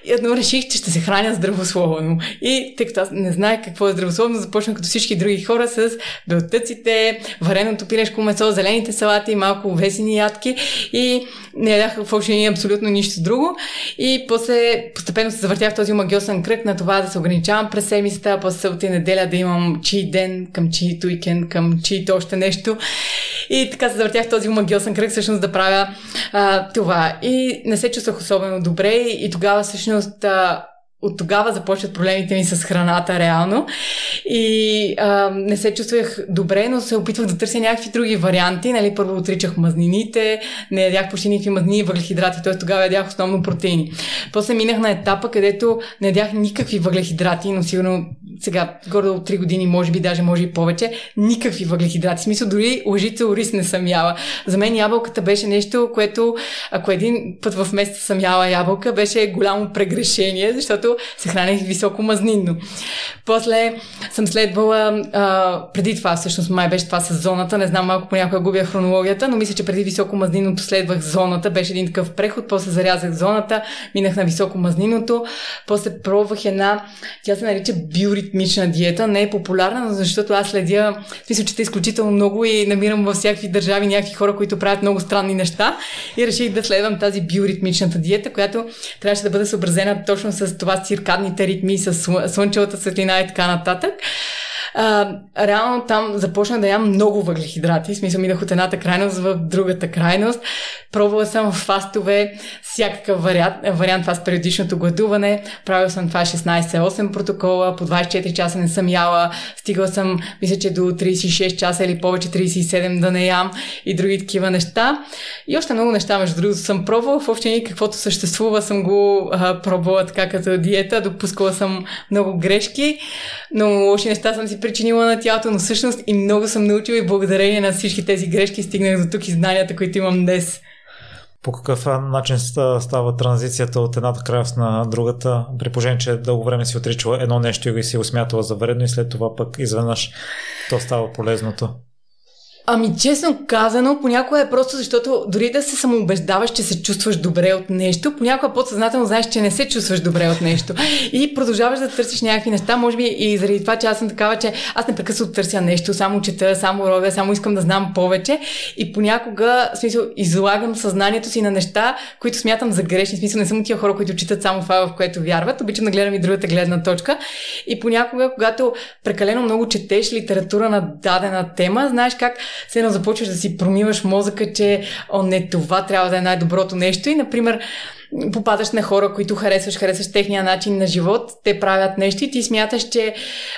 И едно реших, че ще се храня здравословно. И тъй като аз не знаех какво е здравословно, започнах като всички други хора с белтъците, вареното пилешко месо, зелените салати, малко овесени ядки и не ядах в ни абсолютно нищо друго. И после постепенно се завъртях този магиосен кръг на това да се ограничавам през седмицата, после събота и неделя да имам чи ден към чиито уикенд, към чиито още нещо. И така се завъртях този магиосен кръг, всъщност да правя а, това. И не се чувствах особено добре и, и тогава всъщност а, от тогава започват проблемите ми с храната реално. И а, не се чувствах добре, но се опитвах да търся някакви други варианти. Нали, първо отричах мазнините, не ядях почти никакви мазнини и въглехидрати, т.е. тогава ядях основно протеини. После минах на етапа, където не ядях никакви въглехидрати, но сигурно сега, горе от 3 години, може би, даже може и повече, никакви въглехидрати. В смисъл, дори лъжица ориз не съм яла. За мен ябълката беше нещо, което, ако един път в месеца съм яла ябълка, беше голямо прегрешение, защото се хранех високо мазнинно. После съм следвала, а, преди това, всъщност май беше това с зоната, не знам, малко понякога губя хронологията, но мисля, че преди високо мазниното следвах зоната, беше един такъв преход, после зарязах зоната, минах на високо мазниното, после пробвах една, тя се нарича биоритмична диета, не е популярна, защото аз следя, мисля, че те изключително много и намирам във всякакви държави някакви хора, които правят много странни неща. И реших да следвам тази биоритмичната диета, която трябваше да бъде съобразена точно с това циркадните ритми, с слънчевата светлина и така нататък. А, реално там започна да ям много въглехидрати. Смисъл минах от едната крайност в другата крайност. Пробвала съм фастове, всякакъв вариант, вариант с периодичното гладуване. Правил съм това 16-8 протокола, по 24 часа не съм яла. Стигала съм, мисля, че до 36 часа или повече 37 да не ям и други такива неща. И още много неща, между другото, съм пробвала. В общини каквото съществува съм го а, пробвала така като диета. Допускала съм много грешки, но лоши неща съм си причинила на тялото, но всъщност и много съм научила и благодарение на всички тези грешки стигнах до тук и знанията, които имам днес. По какъв начин става транзицията от едната крайност на другата, при положение, че дълго време си отричала едно нещо и си осмятала за вредно и след това пък изведнъж то става полезното? Ами честно казано, понякога е просто защото дори да се самоубеждаваш, че се чувстваш добре от нещо, понякога подсъзнателно знаеш, че не се чувстваш добре от нещо. И продължаваш да търсиш някакви неща, може би и заради това, че аз съм такава, че аз непрекъснато търся нещо, само чета, само робя, само искам да знам повече. И понякога, в смисъл, излагам съзнанието си на неща, които смятам за грешни. В смисъл, не съм тия хора, които четат само това, в което вярват. Обичам да гледам и другата гледна точка. И понякога, когато прекалено много четеш литература на дадена тема, знаеш как все едно започваш да си промиваш мозъка, че о, не, това трябва да е най-доброто нещо. И, например, попадаш на хора, които харесваш, харесваш техния начин на живот, те правят нещо и ти смяташ, че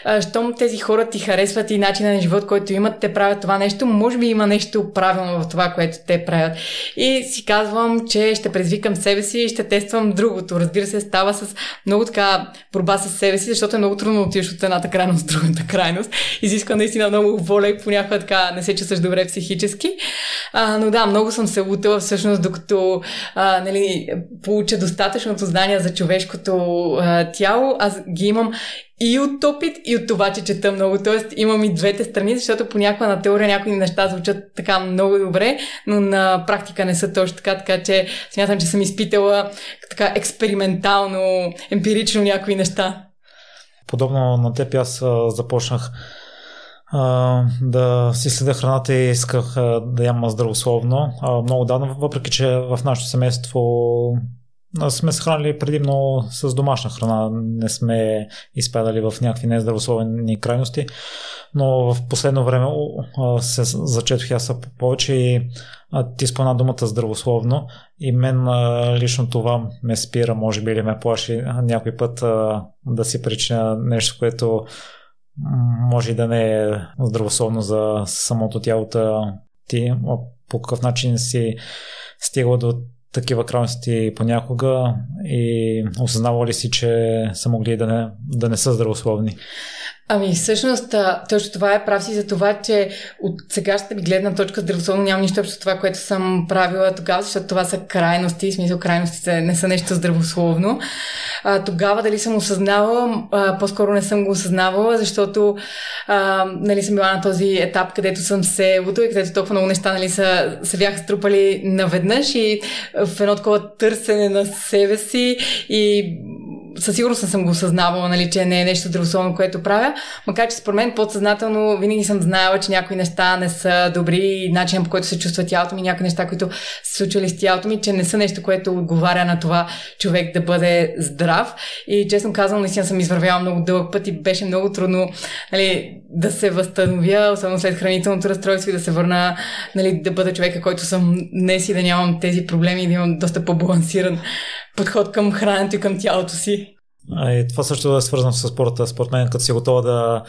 а, щом тези хора ти харесват и начина на живот, който имат, те правят това нещо, може би има нещо правилно в това, което те правят. И си казвам, че ще предизвикам себе си и ще тествам другото. Разбира се, става с много така борба с себе си, защото е много трудно да отидеш от едната крайност в другата крайност. Изисква наистина много воля и понякога така не се чувстваш добре психически. А, но да, много съм се лутала всъщност, докато а, нали, получа достатъчното знание за човешкото а, тяло. Аз ги имам и от опит, и от това, че чета много. Тоест имам и двете страни, защото понякога на теория някои неща звучат така много добре, но на практика не са точно така, така че смятам, че съм изпитала така експериментално, емпирично някои неща. Подобно на теб аз започнах да си следя храната и исках да ям здравословно. Много давно, въпреки че в нашето семейство сме се хранили предимно с домашна храна, не сме изпадали в някакви нездравословени крайности, но в последно време се зачетох аз повече и ти спомена думата здравословно и мен лично това ме спира, може би или ме плаши някой път да си причиня нещо, което може и да не е здравословно за самото тяло. Ти по какъв начин си стигла до такива крайности понякога и осъзнава ли си, че са могли да не, да не са здравословни? Ами всъщност точно това е прав си за това, че от сегашната ми гледна точка здравословно няма нищо общо това, което съм правила тогава, защото това са крайности, в смисъл крайностите не са нещо здравословно. А, тогава дали съм осъзнавала, а, по-скоро не съм го осъзнавала, защото а, нали, съм била на този етап, където съм се лутала и където толкова много неща нали, са, се бяха струпали наведнъж и в едно такова търсене на себе си и със сигурност съм го осъзнавала, нали, че не е нещо здравословно, което правя, макар че според мен подсъзнателно винаги съм знаела, че някои неща не са добри и начин по който се чувства тялото ми, някои неща, които се случвали с тялото ми, че не са нещо, което отговаря на това човек да бъде здрав. И честно казвам, наистина съм извървяла много дълъг път и беше много трудно нали, да се възстановя, особено след хранителното разстройство и да се върна нали, да бъда човека, който съм днес и да нямам тези проблеми и да имам доста по-балансиран подход към храненето и към тялото си. А и това също е свързано с спорта. Според мен, като си готова да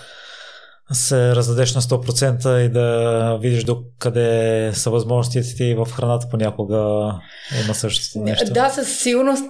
се раздадеш на 100% и да видиш до къде са възможностите ти в храната понякога има същото нещо. Да, със сигурност.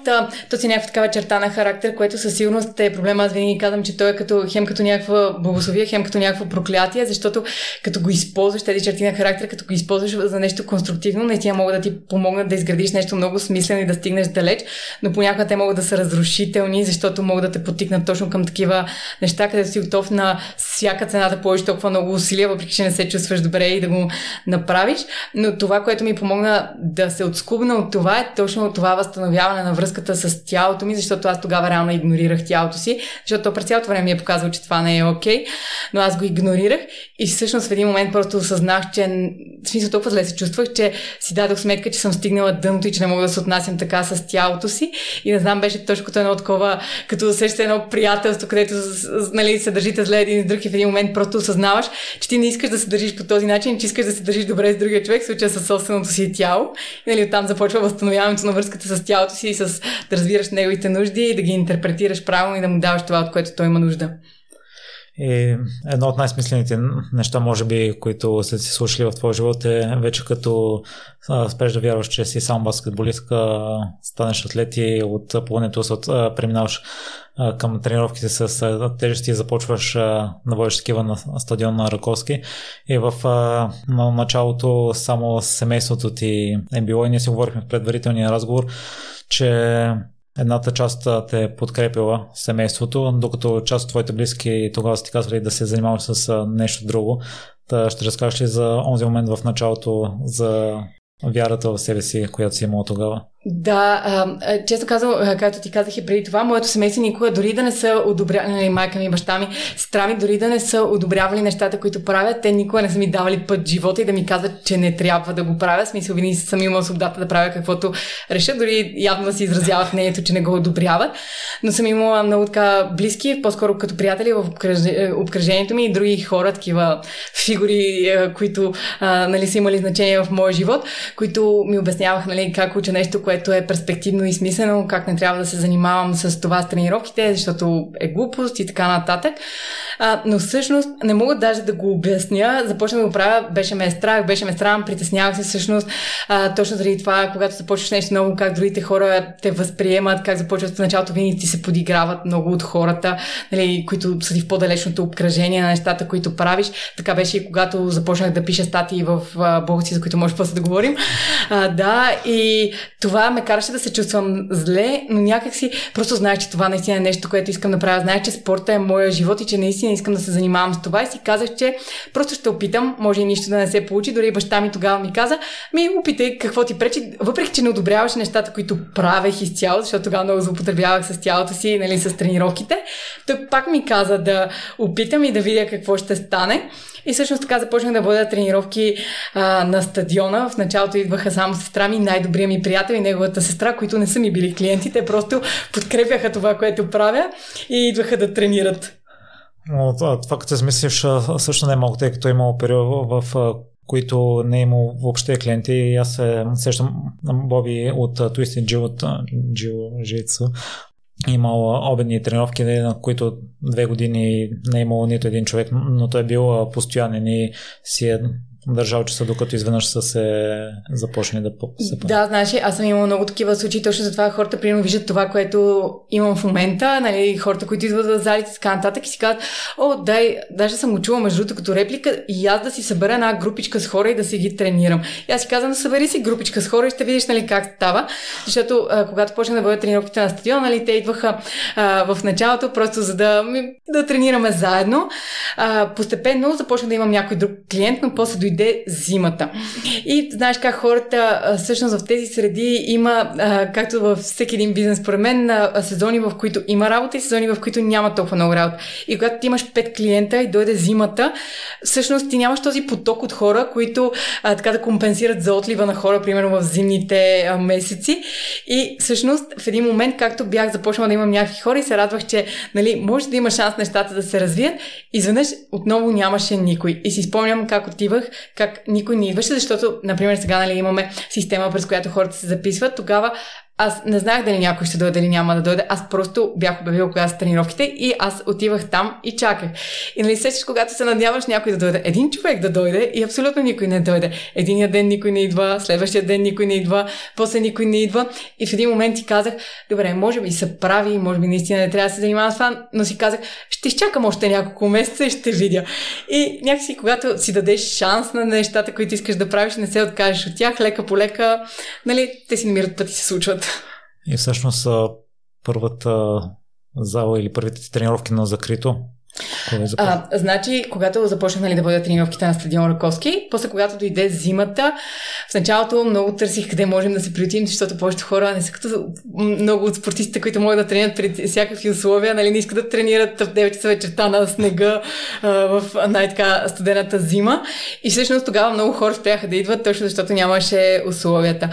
То си някаква такава черта на характер, което със сигурност е проблема. Аз винаги казвам, че той е като, хем като някаква благословие, хем като някакво проклятие, защото като го използваш, тези черти на характер, като го използваш за нещо конструктивно, наистина могат да ти помогнат да изградиш нещо много смислено и да стигнеш далеч, но понякога те могат да са разрушителни, защото могат да те потикнат точно към такива неща, където си готов на всяка цена да положиш толкова много усилия, въпреки че не се чувстваш добре и да го направиш. Но това, което ми помогна да се отскубна от това е точно това възстановяване на връзката с тялото ми, защото аз тогава реално игнорирах тялото си, защото през цялото време ми е показвало, че това не е окей, okay, но аз го игнорирах и всъщност в един момент просто осъзнах, че в смисъл толкова зле се чувствах, че си дадох сметка, че съм стигнала дъното и че не мога да се отнасям така с тялото си. И не знам, беше точно като едно такова, като усеща едно приятелство, където нали, се държите зле един с друг и в един момент просто осъзнаваш, че ти не искаш да се държиш по този начин, че искаш да се държиш добре с другия човек, в случая с собственото си тяло. И нали, оттам започва възстановяването на връзката с тялото си и с да разбираш неговите нужди и да ги интерпретираш правилно и да му даваш това, от което той има нужда. И едно от най-смислените неща, може би, които са си слушали в твоя живот е вече като спреш да вярваш, че си сам баскетболистка, станеш атлет и от плането се преминаваш към тренировките с тежести и започваш да водиш такива на стадион на Раковски. И в на началото само семейството ти е било и ние си говорихме в предварителния разговор, че едната част те е подкрепила семейството, докато част от твоите близки тогава са ти казвали да се занимаваш с нещо друго. Та ще разкажеш ли за онзи момент в началото за вярата в себе си, която си имала тогава? Да, често казвам, както ти казах и преди това, моето семейство никога дори да не са одобрявали, майка ми, баща ми, сестра ми, дори да не са одобрявали нещата, които правят, те никога не са ми давали път живота и да ми казват, че не трябва да го правя. Смисъл, винаги съм имала свободата да правя каквото реша, дори явно си изразяват мнението, че не го одобряват. Но съм имала много така близки, по-скоро като приятели в обкръжението ми и други хора, такива фигури, които а, нали, са имали значение в моя живот, които ми обясняваха нали, как уча нещо, което което е перспективно и смислено, как не трябва да се занимавам с това с тренировките, защото е глупост и така нататък. А, но всъщност не мога даже да го обясня. Започна да го правя, беше ме страх, беше ме страх, притеснявах се всъщност а, точно заради това, когато започваш нещо ново, как другите хора те възприемат, как започват в началото винаги ти се подиграват много от хората, нали, които са ти в по-далечното обкръжение на нещата, които правиш. Така беше и когато започнах да пиша статии в Богоци, за които може после да говорим. А, да, и това ме караше да се чувствам зле, но някакси просто знаех, че това наистина е нещо, което искам да правя. Знаех, че спорта е моя живот и че наистина искам да се занимавам с това и си казах, че просто ще опитам, може и нищо да не се получи. Дори баща ми тогава ми каза, ми опитай какво ти пречи, въпреки че не одобряваше нещата, които правех изцяло, защото тогава много злоупотребявах с тялото си, нали, с тренировките. Той пак ми каза да опитам и да видя какво ще стане. И всъщност така започнах да водя тренировки а, на стадиона. В началото идваха само сестра ми, най-добрия ми приятел и неговата сестра, които не са ми били клиенти. Те просто подкрепяха това, което правя и идваха да тренират. Но това, като се смислиш, също не е малко, тъй като е имало период в които не е имал въобще клиенти. И аз се сещам Боби от Twisted Jill от Jill Jitsu. Имал обедни тренировки, на които две години не е имал нито един човек, но той е бил постоянен и си е държал часа, докато изведнъж са се започне да се Да, знаеш, аз съм имала много такива случаи, точно затова хората примерно виждат това, което имам в момента, нали, хората, които идват в залите и така нататък и си казват, о, дай, даже съм учила между другото като реплика и аз да си събера една групичка с хора и да си ги тренирам. И аз си казвам, събери си групичка с хора и ще видиш, нали, как става. Защото а, когато почнах да бъдат тренировките на стадион, нали, те идваха а, в началото просто за да, да тренираме заедно. А, постепенно започна да имам някой друг клиент, но после дойде дойде зимата. И знаеш как хората, всъщност в тези среди има, както във всеки един бизнес, според мен, сезони, в които има работа и сезони, в които няма толкова много работа. И когато ти имаш пет клиента и дойде зимата, всъщност ти нямаш този поток от хора, които така да компенсират за отлива на хора, примерно в зимните месеци. И всъщност в един момент, както бях започнала да имам някакви хора и се радвах, че нали, може да има шанс нещата да се развият, изведнъж отново нямаше никой. И си спомням как отивах как никой не идваше, защото, например, сега нали, имаме система, през която хората се записват, тогава аз не знаех дали някой ще дойде или няма да дойде. Аз просто бях обявил кога са тренировките и аз отивах там и чаках. И нали сещаш, когато се надяваш някой да дойде, един човек да дойде и абсолютно никой не дойде. Единия ден никой не идва, следващия ден никой не идва, после никой не идва. И в един момент ти казах, добре, може би се прави, може би наистина не трябва да се занимавам с това, но си казах, ще изчакам още няколко месеца и ще видя. И някакси, когато си дадеш шанс на нещата, които искаш да правиш, не се откажеш от тях, лека по лека, нали, те си намират пъти се случват. И всъщност първата зала или първите тренировки на закрито а, значи, когато започнах нали, да водя тренировките на стадион Раковски, после когато дойде зимата, в началото много търсих къде можем да се приютим, защото повечето хора не са като много от спортистите, които могат да тренират при всякакви условия, нали, не искат да тренират в 9 часа вечерта на снега а, в най-така студената зима. И всъщност тогава много хора спряха да идват, точно защото нямаше условията.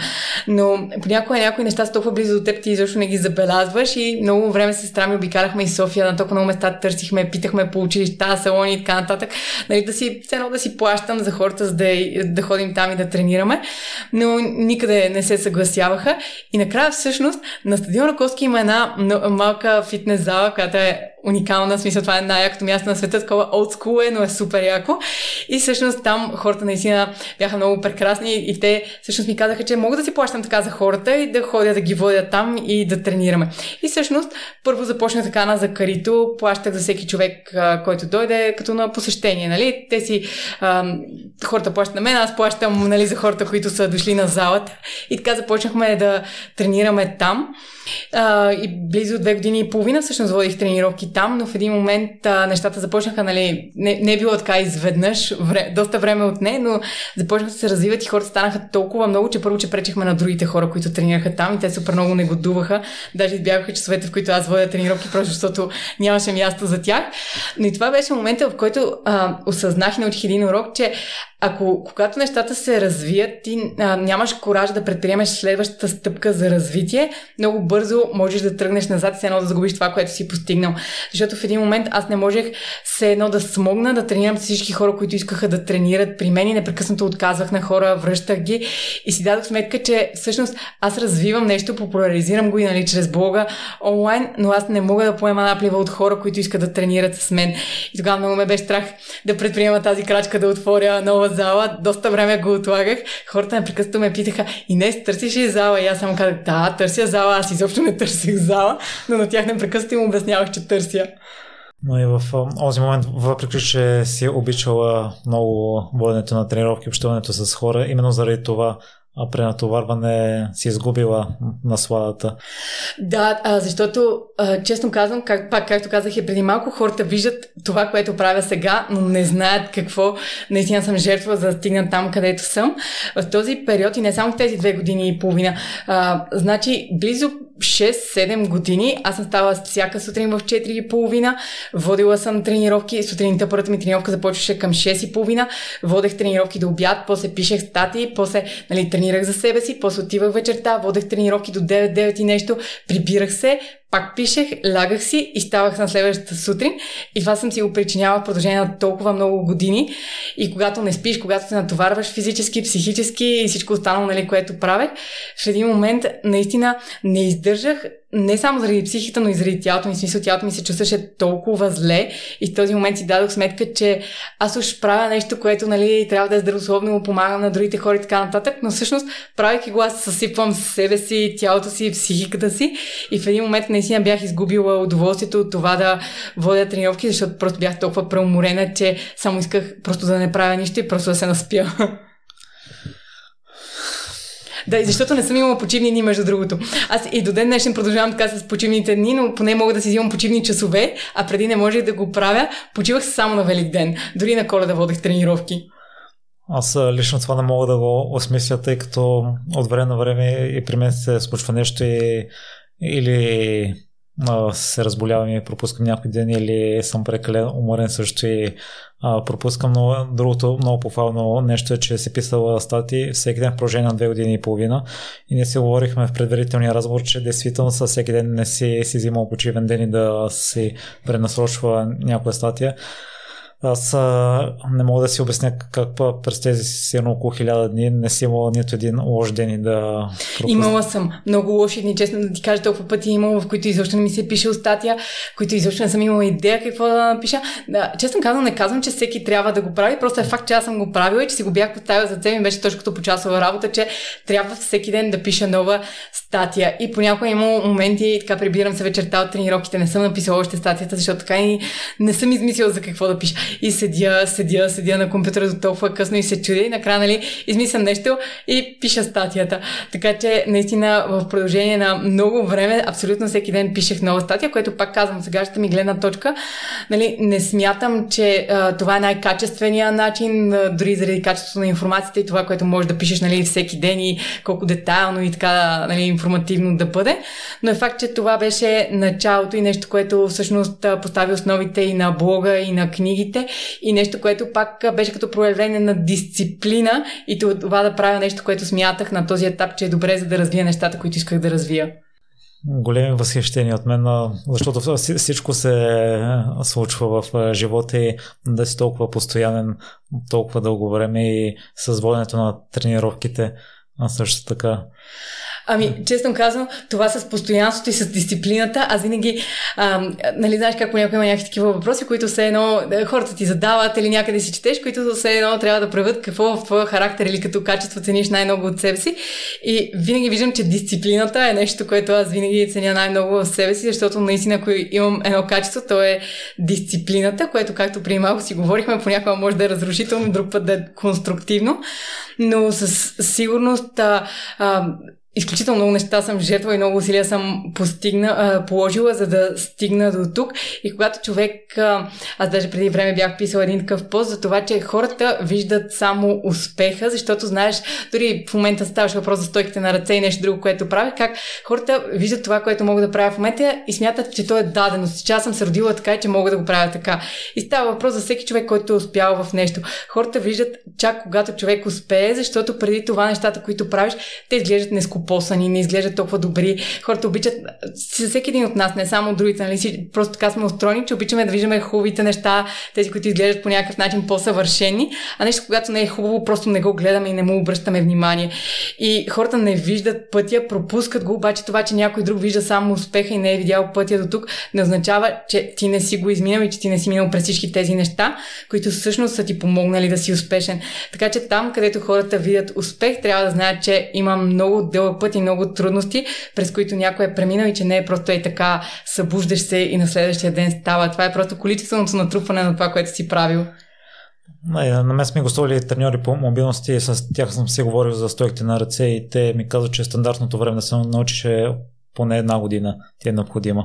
Но понякога някои неща са толкова близо до теб, ти изобщо не ги забелязваш и много време се сестра ми обикаляхме и София, на толкова много места търсихме, питах ходихме по училища, салони и така нататък, нали, да си, все едно да си плащам за хората, за да, да ходим там и да тренираме, но никъде не се съгласяваха. И накрая всъщност на стадион Раковски има една малка фитнес зала, която е уникална, смисъл това е най-якото място на света, такова school е, но е супер яко. И всъщност там хората наистина бяха много прекрасни и те всъщност ми казаха, че мога да си плащам така за хората и да ходя да ги водя там и да тренираме. И всъщност първо започна така на Закарито, плащах за всеки човек, който дойде като на посещение, нали? Те си а, хората плащат на мен, аз плащам нали, за хората, които са дошли на залата. И така започнахме да тренираме там. А, и близо две години и половина всъщност водих тренировки там, но в един момент а, нещата започнаха, нали, не, не е било така изведнъж, вре, доста време от не, но започнаха да се развиват и хората станаха толкова много, че първо, че пречехме на другите хора, които тренираха там и те супер много негодуваха. Даже избягаха часовете, в които аз водя тренировки, просто защото нямаше място за тях. Но и това беше момента, в който а, осъзнах и научих един урок, че ако когато нещата се развият, ти а, нямаш кораж да предприемеш следващата стъпка за развитие, много бързо можеш да тръгнеш назад и едно да загубиш това, което си постигнал. Защото в един момент аз не можех се едно да смогна да тренирам всички хора, които искаха да тренират при мен и непрекъснато отказвах на хора, връщах ги и си дадох сметка, че всъщност аз развивам нещо, популяризирам го и нали, чрез блога онлайн, но аз не мога да поема наплива от хора, които искат да тренират с мен. И тогава много ме беше страх да предприема тази крачка, да отворя нова зала. Доста време го отлагах. Хората непрекъснато ме питаха, и не, търсиш ли зала? И аз само казах, да, търся зала. Аз изобщо не търсих зала, но на тях непрекъснато им обяснявах, че търся. Но и в този момент, въпреки че си обичала много воденето на тренировки, общуването с хора, именно заради това а пренатоварване си изгубила насладата. Да, а, защото а, честно казвам, как, пак както казах и преди малко, хората виждат това, което правя сега, но не знаят какво наистина съм жертва за да стигна там, където съм. В този период и не само в тези две години и половина. А, значи, близо 6-7 години. Аз съм стала всяка сутрин в 4.30, водила съм тренировки, сутринта първата ми тренировка започваше към 6.30, водех тренировки до обяд, после пишех статии, после нали, тренирах за себе си, после отивах вечерта, водех тренировки до 9-9 и нещо, прибирах се, пак пишех, лягах си и ставах на следващата сутрин. И това съм си го причинявала в продължение на толкова много години. И когато не спиш, когато се натоварваш физически, психически и всичко останало, нали, което правех, в един момент наистина не издържах не само заради психиката, но и заради тялото ми. Смисъл, тялото ми се чувстваше толкова зле и в този момент си дадох сметка, че аз уж правя нещо, което нали, трябва да е здравословно, помагам на другите хора и така нататък, но всъщност, правейки го, аз съсипвам себе си, тялото си, психиката си и в един момент наистина бях изгубила удоволствието от това да водя тренировки, защото просто бях толкова преуморена, че само исках просто да не правя нищо и просто да се наспя. Да, и защото не съм имала почивни дни, между другото. Аз и до ден днешен продължавам така с почивните дни, но поне мога да си взимам почивни часове, а преди не можех да го правя. Почивах само на Велик ден. Дори на коледа водех тренировки. Аз лично това не мога да го осмисля, тъй като от време на време и при мен се случва нещо и, или се разболявам и пропускам някой ден или съм прекален уморен също и а, пропускам, но другото много пофално нещо е, че си писала стати всеки ден в продължение на две години и половина и ние си говорихме в предварителния разговор, че действително със всеки ден не си, си взимал почивен ден и да си пренасрочва някоя статия. Аз а, не мога да си обясня как през тези си около хиляда дни не си имала нито един лош ден и да пропусна. Имала съм много лоши дни, честно да ти кажа, толкова пъти имала, в които изобщо не ми се е пише статия, които изобщо не съм имала идея какво да напиша. Да, честно казвам, не казвам, че всеки трябва да го прави, просто е факт, че аз съм го правила и че си го бях поставила за цел беше точно като почасова работа, че трябва всеки ден да пиша нова статия. И понякога има моменти, така прибирам се вечерта от тренировките, не съм написала още статията, защото така и не съм измислила за какво да пиша и седя, седя, седя на компютъра до толкова късно и се чудя и накрая, нали, измислям нещо и пиша статията. Така че, наистина, в продължение на много време, абсолютно всеки ден пишех нова статия, което пак казвам, сега ще ми гледна точка. Нали, не смятам, че а, това е най-качественият начин, а, дори заради качеството на информацията и това, което можеш да пишеш нали, всеки ден и колко детайлно и така нали, информативно да бъде. Но е факт, че това беше началото и нещо, което всъщност постави основите и на блога, и на книгите и нещо, което пак беше като проявление на дисциплина и това да правя нещо, което смятах на този етап, че е добре за да развия нещата, които исках да развия. Големи възхищения от мен, защото всичко се случва в живота и да си толкова постоянен, толкова дълго време и с воденето на тренировките също така. Ами, честно казвам, това с постоянството и с дисциплината, аз винаги, а, нали, знаеш как понякога има някакви такива въпроси, които все едно хората ти задават или някъде си четеш, които все едно трябва да правят какво в твоя характер или като качество цениш най-много от себе си. И винаги виждам, че дисциплината е нещо, което аз винаги ценя най-много в себе си, защото наистина, ако имам едно качество, то е дисциплината, което, както преди малко си говорихме, понякога може да е разрушително, друг път да е конструктивно, но със сигурност а, а, изключително много неща съм жертва и много усилия съм постигна, положила, за да стигна до тук. И когато човек, аз даже преди време бях писала един такъв пост за това, че хората виждат само успеха, защото знаеш, дори в момента ставаш въпрос за стойките на ръце и нещо друго, което правих, как хората виждат това, което мога да правя в момента и смятат, че то е даденост, че аз съм се родила така, че мога да го правя така. И става въпрос за всеки човек, който е успял в нещо. Хората виждат чак когато човек успее, защото преди това нещата, които правиш, те изглеждат нескопосани, не изглеждат толкова добри. Хората обичат, всеки един от нас, не само другите, нали, просто така сме устроени, че обичаме да виждаме хубавите неща, тези, които изглеждат по някакъв начин по-съвършени, а нещо, когато не е хубаво, просто не го гледаме и не му обръщаме внимание. И хората не виждат пътя, пропускат го, обаче това, че някой друг вижда само успеха и не е видял пътя до тук, не означава, че ти не си го изминал и че ти не си минал през всички тези неща, които всъщност са ти помогнали да си успешен. Така че там, където хората видят успех, трябва да знаят, че има много дълъг път и много трудности, през които някой е преминал и че не е просто и така събуждаш се и на следващия ден става. Това е просто количественото натрупване на това, което си правил. На мен сме гостували треньори по мобилности и с тях съм си говорил за стойките на ръце и те ми казват, че стандартното време да се научиш е поне една година ти е необходима.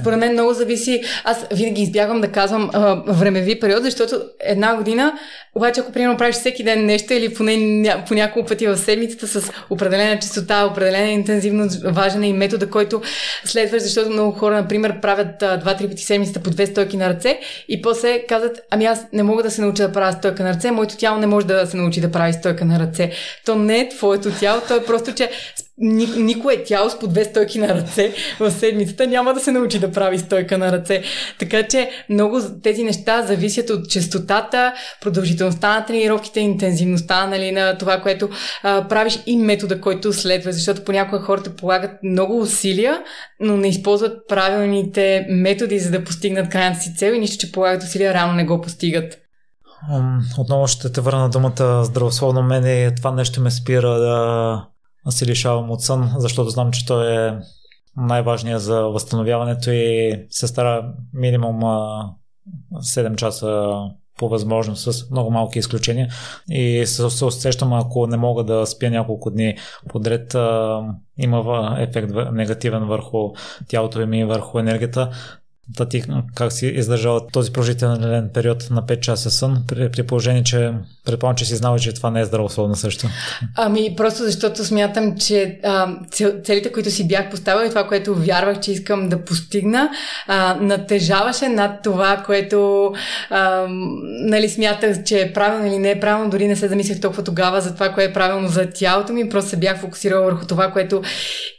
Според мен много зависи. Аз винаги избягвам да казвам а, времеви период, защото една година, обаче ако примерно правиш всеки ден нещо или поне ня, по няколко пъти в седмицата с определена частота, определена интензивност, важен е и метода, който следваш, защото много хора, например, правят два-три пъти седмицата по две стойки на ръце и после казват, ами аз не мога да се науча да правя стойка на ръце, моето тяло не може да се научи да прави стойка на ръце. То не е твоето тяло, то е просто, че никое тяло с по две стойки на ръце в седмицата няма да се научи да прави стойка на ръце. Така че много тези неща зависят от частотата, продължителността на тренировките, интензивността нали, на това, което а, правиш и метода, който следва. Защото понякога хората полагат много усилия, но не използват правилните методи, за да постигнат крайната си цел и нищо, че полагат усилия, рано не го постигат. Отново ще те върна думата здравословно. Мене това нещо ме спира да се лишавам от сън, защото знам, че той е най-важният за възстановяването и се стара минимум 7 часа по възможност, с много малки изключения. И се, се усещам, ако не мога да спя няколко дни подред, има ефект негативен върху тялото ми и върху енергията. Ти как си издържала този продължителен период на 5 часа сън, при, при положение, че предполагам, че си знала, че това не е здравословно също? Ами, просто защото смятам, че а, целите, които си бях поставила и това, което вярвах, че искам да постигна, а, натежаваше над това, което а, нали, смятах, че е правилно или не е правилно. Дори не се замислях толкова тогава за това, кое е правилно за тялото ми. Просто се бях фокусирала върху това, което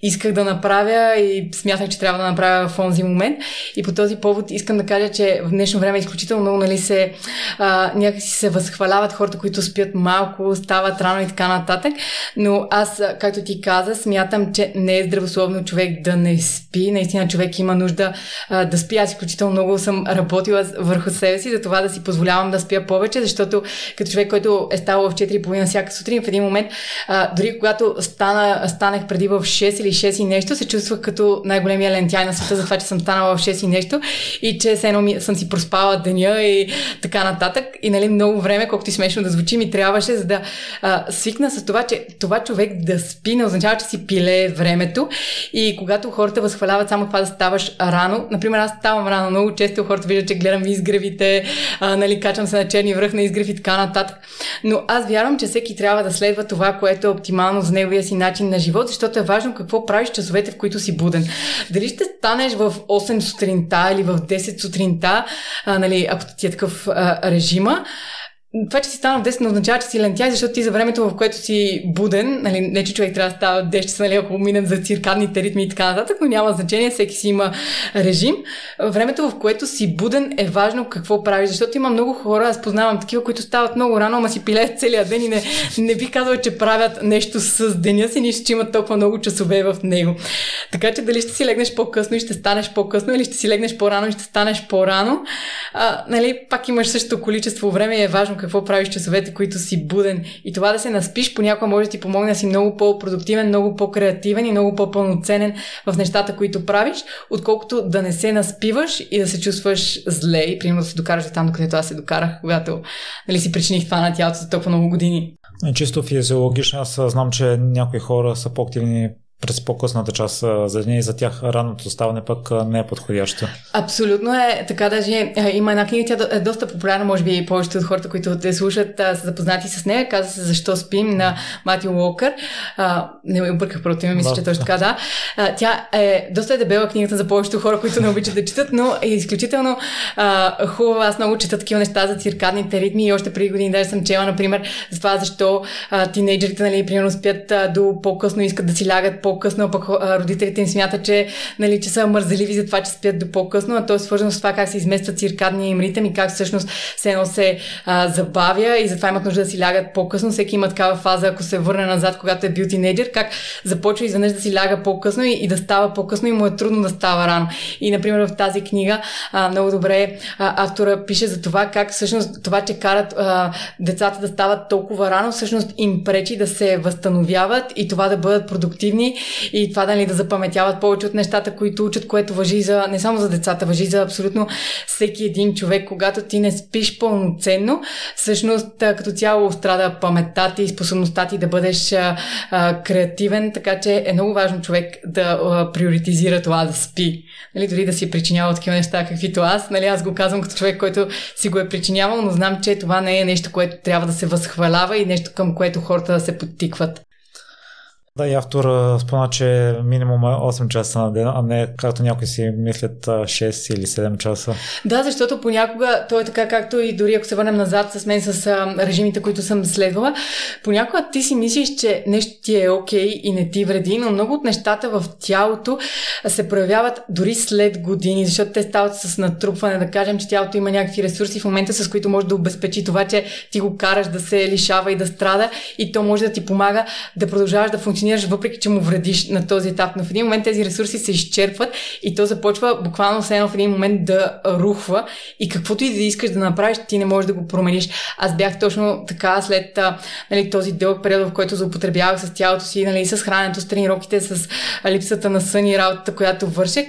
исках да направя и смятах, че трябва да направя в онзи момент. И по този повод искам да кажа, че в днешно време изключително много нали, се, а, някакси се възхваляват хората, които спят малко, стават рано и така нататък. Но аз, както ти каза, смятам, че не е здравословно човек да не спи. Наистина човек има нужда а, да спи. Аз изключително много съм работила върху себе си, за това да си позволявам да спя повече, защото като човек, който е ставал в 4.30 всяка сутрин, в един момент, а, дори когато стана, станах преди в 6 или 6 и нещо, се чувствах като най-големия лентяй на света за това, че съм станала в 6 и нещо и че се едно съм си проспала деня и така нататък. И нали, много време, колкото и смешно да звучи, ми трябваше, за да а, свикна с това, че това човек да спи не означава, че си пилее времето. И когато хората възхваляват само това да ставаш рано, например, аз ставам рано, много често хората виждат, че гледам изгревите, а, нали, качвам се на черни връх на изгрев и така нататък. Но аз вярвам, че всеки трябва да следва това, което е оптимално за неговия си начин на живот, защото е важно какво правиш часовете, в които си буден. Дали ще станеш в 8 сутринта или в 10 сутринта, а, нали, ако ти е такъв а, режима, това, че си стана в 10 не означава, че си лентяй, защото ти за времето, в което си буден, нали, не че човек трябва да става 10 часа, нали, ако минем за циркадните ритми и така нататък, но няма значение, всеки си има режим. Времето, в което си буден е важно какво правиш, защото има много хора, аз познавам такива, които стават много рано, ама си пилеят целият ден и не, не би казал, че правят нещо с деня си, нищо, че имат толкова много часове в него. Така че дали ще си легнеш по-късно и ще станеш по-късно, или ще си легнеш по-рано и ще станеш по-рано, а, нали, пак имаш същото количество време и е важно какво правиш часовете, които си буден. И това да се наспиш понякога може да ти помогне да си много по-продуктивен, много по-креативен и много по-пълноценен в нещата, които правиш, отколкото да не се наспиваш и да се чувстваш зле и примерно да се докараш там, докъдето аз се докарах, когато нали, си причиних това на тялото за толкова много години. Чисто физиологично аз знам, че някои хора са по-активни през по-късната част за деня и за тях ранното ставане пък не е подходящо. Абсолютно е така. Даже има една книга, тя е доста популярна, може би повечето от хората, които те слушат, са запознати с нея. Казва се Защо спим на Матио Уокър. А, не ме обърках първото име, мисля, да, че точно така, да. А, тя е доста е дебела книгата за повечето хора, които не обичат да четат, но е изключително а, хубава. Аз много чета такива неща за циркадните ритми и още преди години даже съм чела, например, за това защо а, тинейджерите, нали, примерно спят а, до по-късно искат да си лягат по-късно, пък родителите им смятат, че, нали, че са мързеливи за това, че спят до по-късно, а то е свързано с това как се измества циркадния им ритъм и как всъщност се едно се а, забавя и затова имат нужда да си лягат по-късно. Всеки има такава фаза, ако се върне назад, когато е бил тинейджър, как започва изведнъж да си ляга по-късно и, и да става по-късно и му е трудно да става рано. И, например, в тази книга а, много добре а, автора пише за това как всъщност това, че карат а, децата да стават толкова рано, всъщност им пречи да се възстановяват и това да бъдат продуктивни и това нали, да запаметяват повече от нещата, които учат, което въжи за, не само за децата, въжи за абсолютно всеки един човек. Когато ти не спиш пълноценно, всъщност като цяло страда паметта ти и способността ти да бъдеш а, а, креативен, така че е много важно човек да а, приоритизира това да спи. Нали, дори да си причинява такива неща, каквито аз. Нали, аз го казвам като човек, който си го е причинявал, но знам, че това не е нещо, което трябва да се възхвалява и нещо към което хората да се подтикват. Да, и автор спомена, че минимум 8 часа на ден, а не както някои си мислят 6 или 7 часа. Да, защото понякога то е така, както и дори ако се върнем назад с мен с а, режимите, които съм следвала, понякога ти си мислиш, че нещо ти е окей okay и не ти вреди, но много от нещата в тялото се проявяват дори след години, защото те стават с натрупване. Да кажем, че тялото има някакви ресурси в момента, с които може да обезпечи това, че ти го караш да се лишава и да страда и то може да ти помага да продължаваш да функционираш функционираш, въпреки че му вредиш на този етап. Но в един момент тези ресурси се изчерпват и то започва буквално все в един момент да рухва и каквото и да искаш да направиш, ти не можеш да го промениш. Аз бях точно така след нали, този дълъг период, в който злоупотребявах с тялото си, нали, с храненето, с тренировките, с липсата на сън и работата, която върших.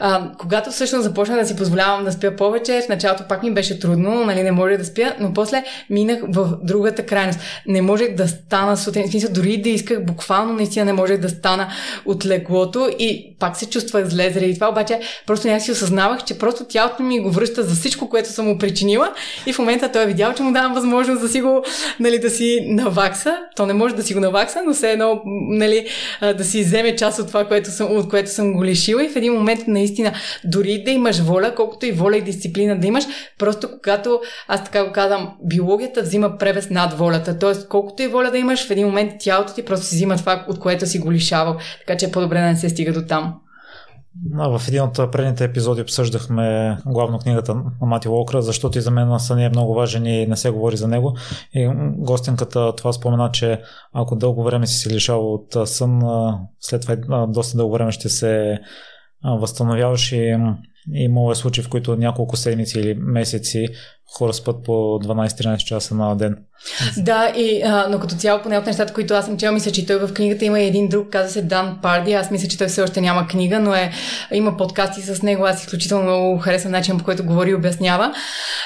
А, когато всъщност започнах да си позволявам да спя повече, в началото пак ми беше трудно, нали, не може да спя, но после минах в другата крайност. Не можех да стана сутрин, смисъл дори да исках буквално буквално наистина не можех да стана от леглото и пак се чувствах зле заради това, обаче просто някак си осъзнавах, че просто тялото ми го връща за всичко, което съм му причинила и в момента той е видял, че му давам възможност да си го, нали, да си навакса. То не може да си го навакса, но все едно, нали, да си вземе част от това, което съм, от което съм го лишила и в един момент наистина, дори да имаш воля, колкото и воля и дисциплина да имаш, просто когато, аз така го казвам, биологията взима превес над волята. Тоест, колкото и воля да имаш, в един момент тялото ти просто си взима това, от което си го лишавал. Така че е по-добре да не се стига до там. А, в един от предните епизоди обсъждахме главно книгата на Мати Локра, защото и за мен сън е много важен и не се говори за него. И гостинката това спомена, че ако дълго време си се лишава от сън, след това доста дълго време ще се възстановяваш и имало е случаи, в които няколко седмици или месеци хора спът по 12-13 часа на ден. Да, и, а, но като цяло, поне от нещата, които аз съм чела, мисля, че той в книгата има и един друг, каза се Дан Парди. Аз мисля, че той все още няма книга, но е, има подкасти с него. Аз изключително много харесвам начин, по който говори и обяснява.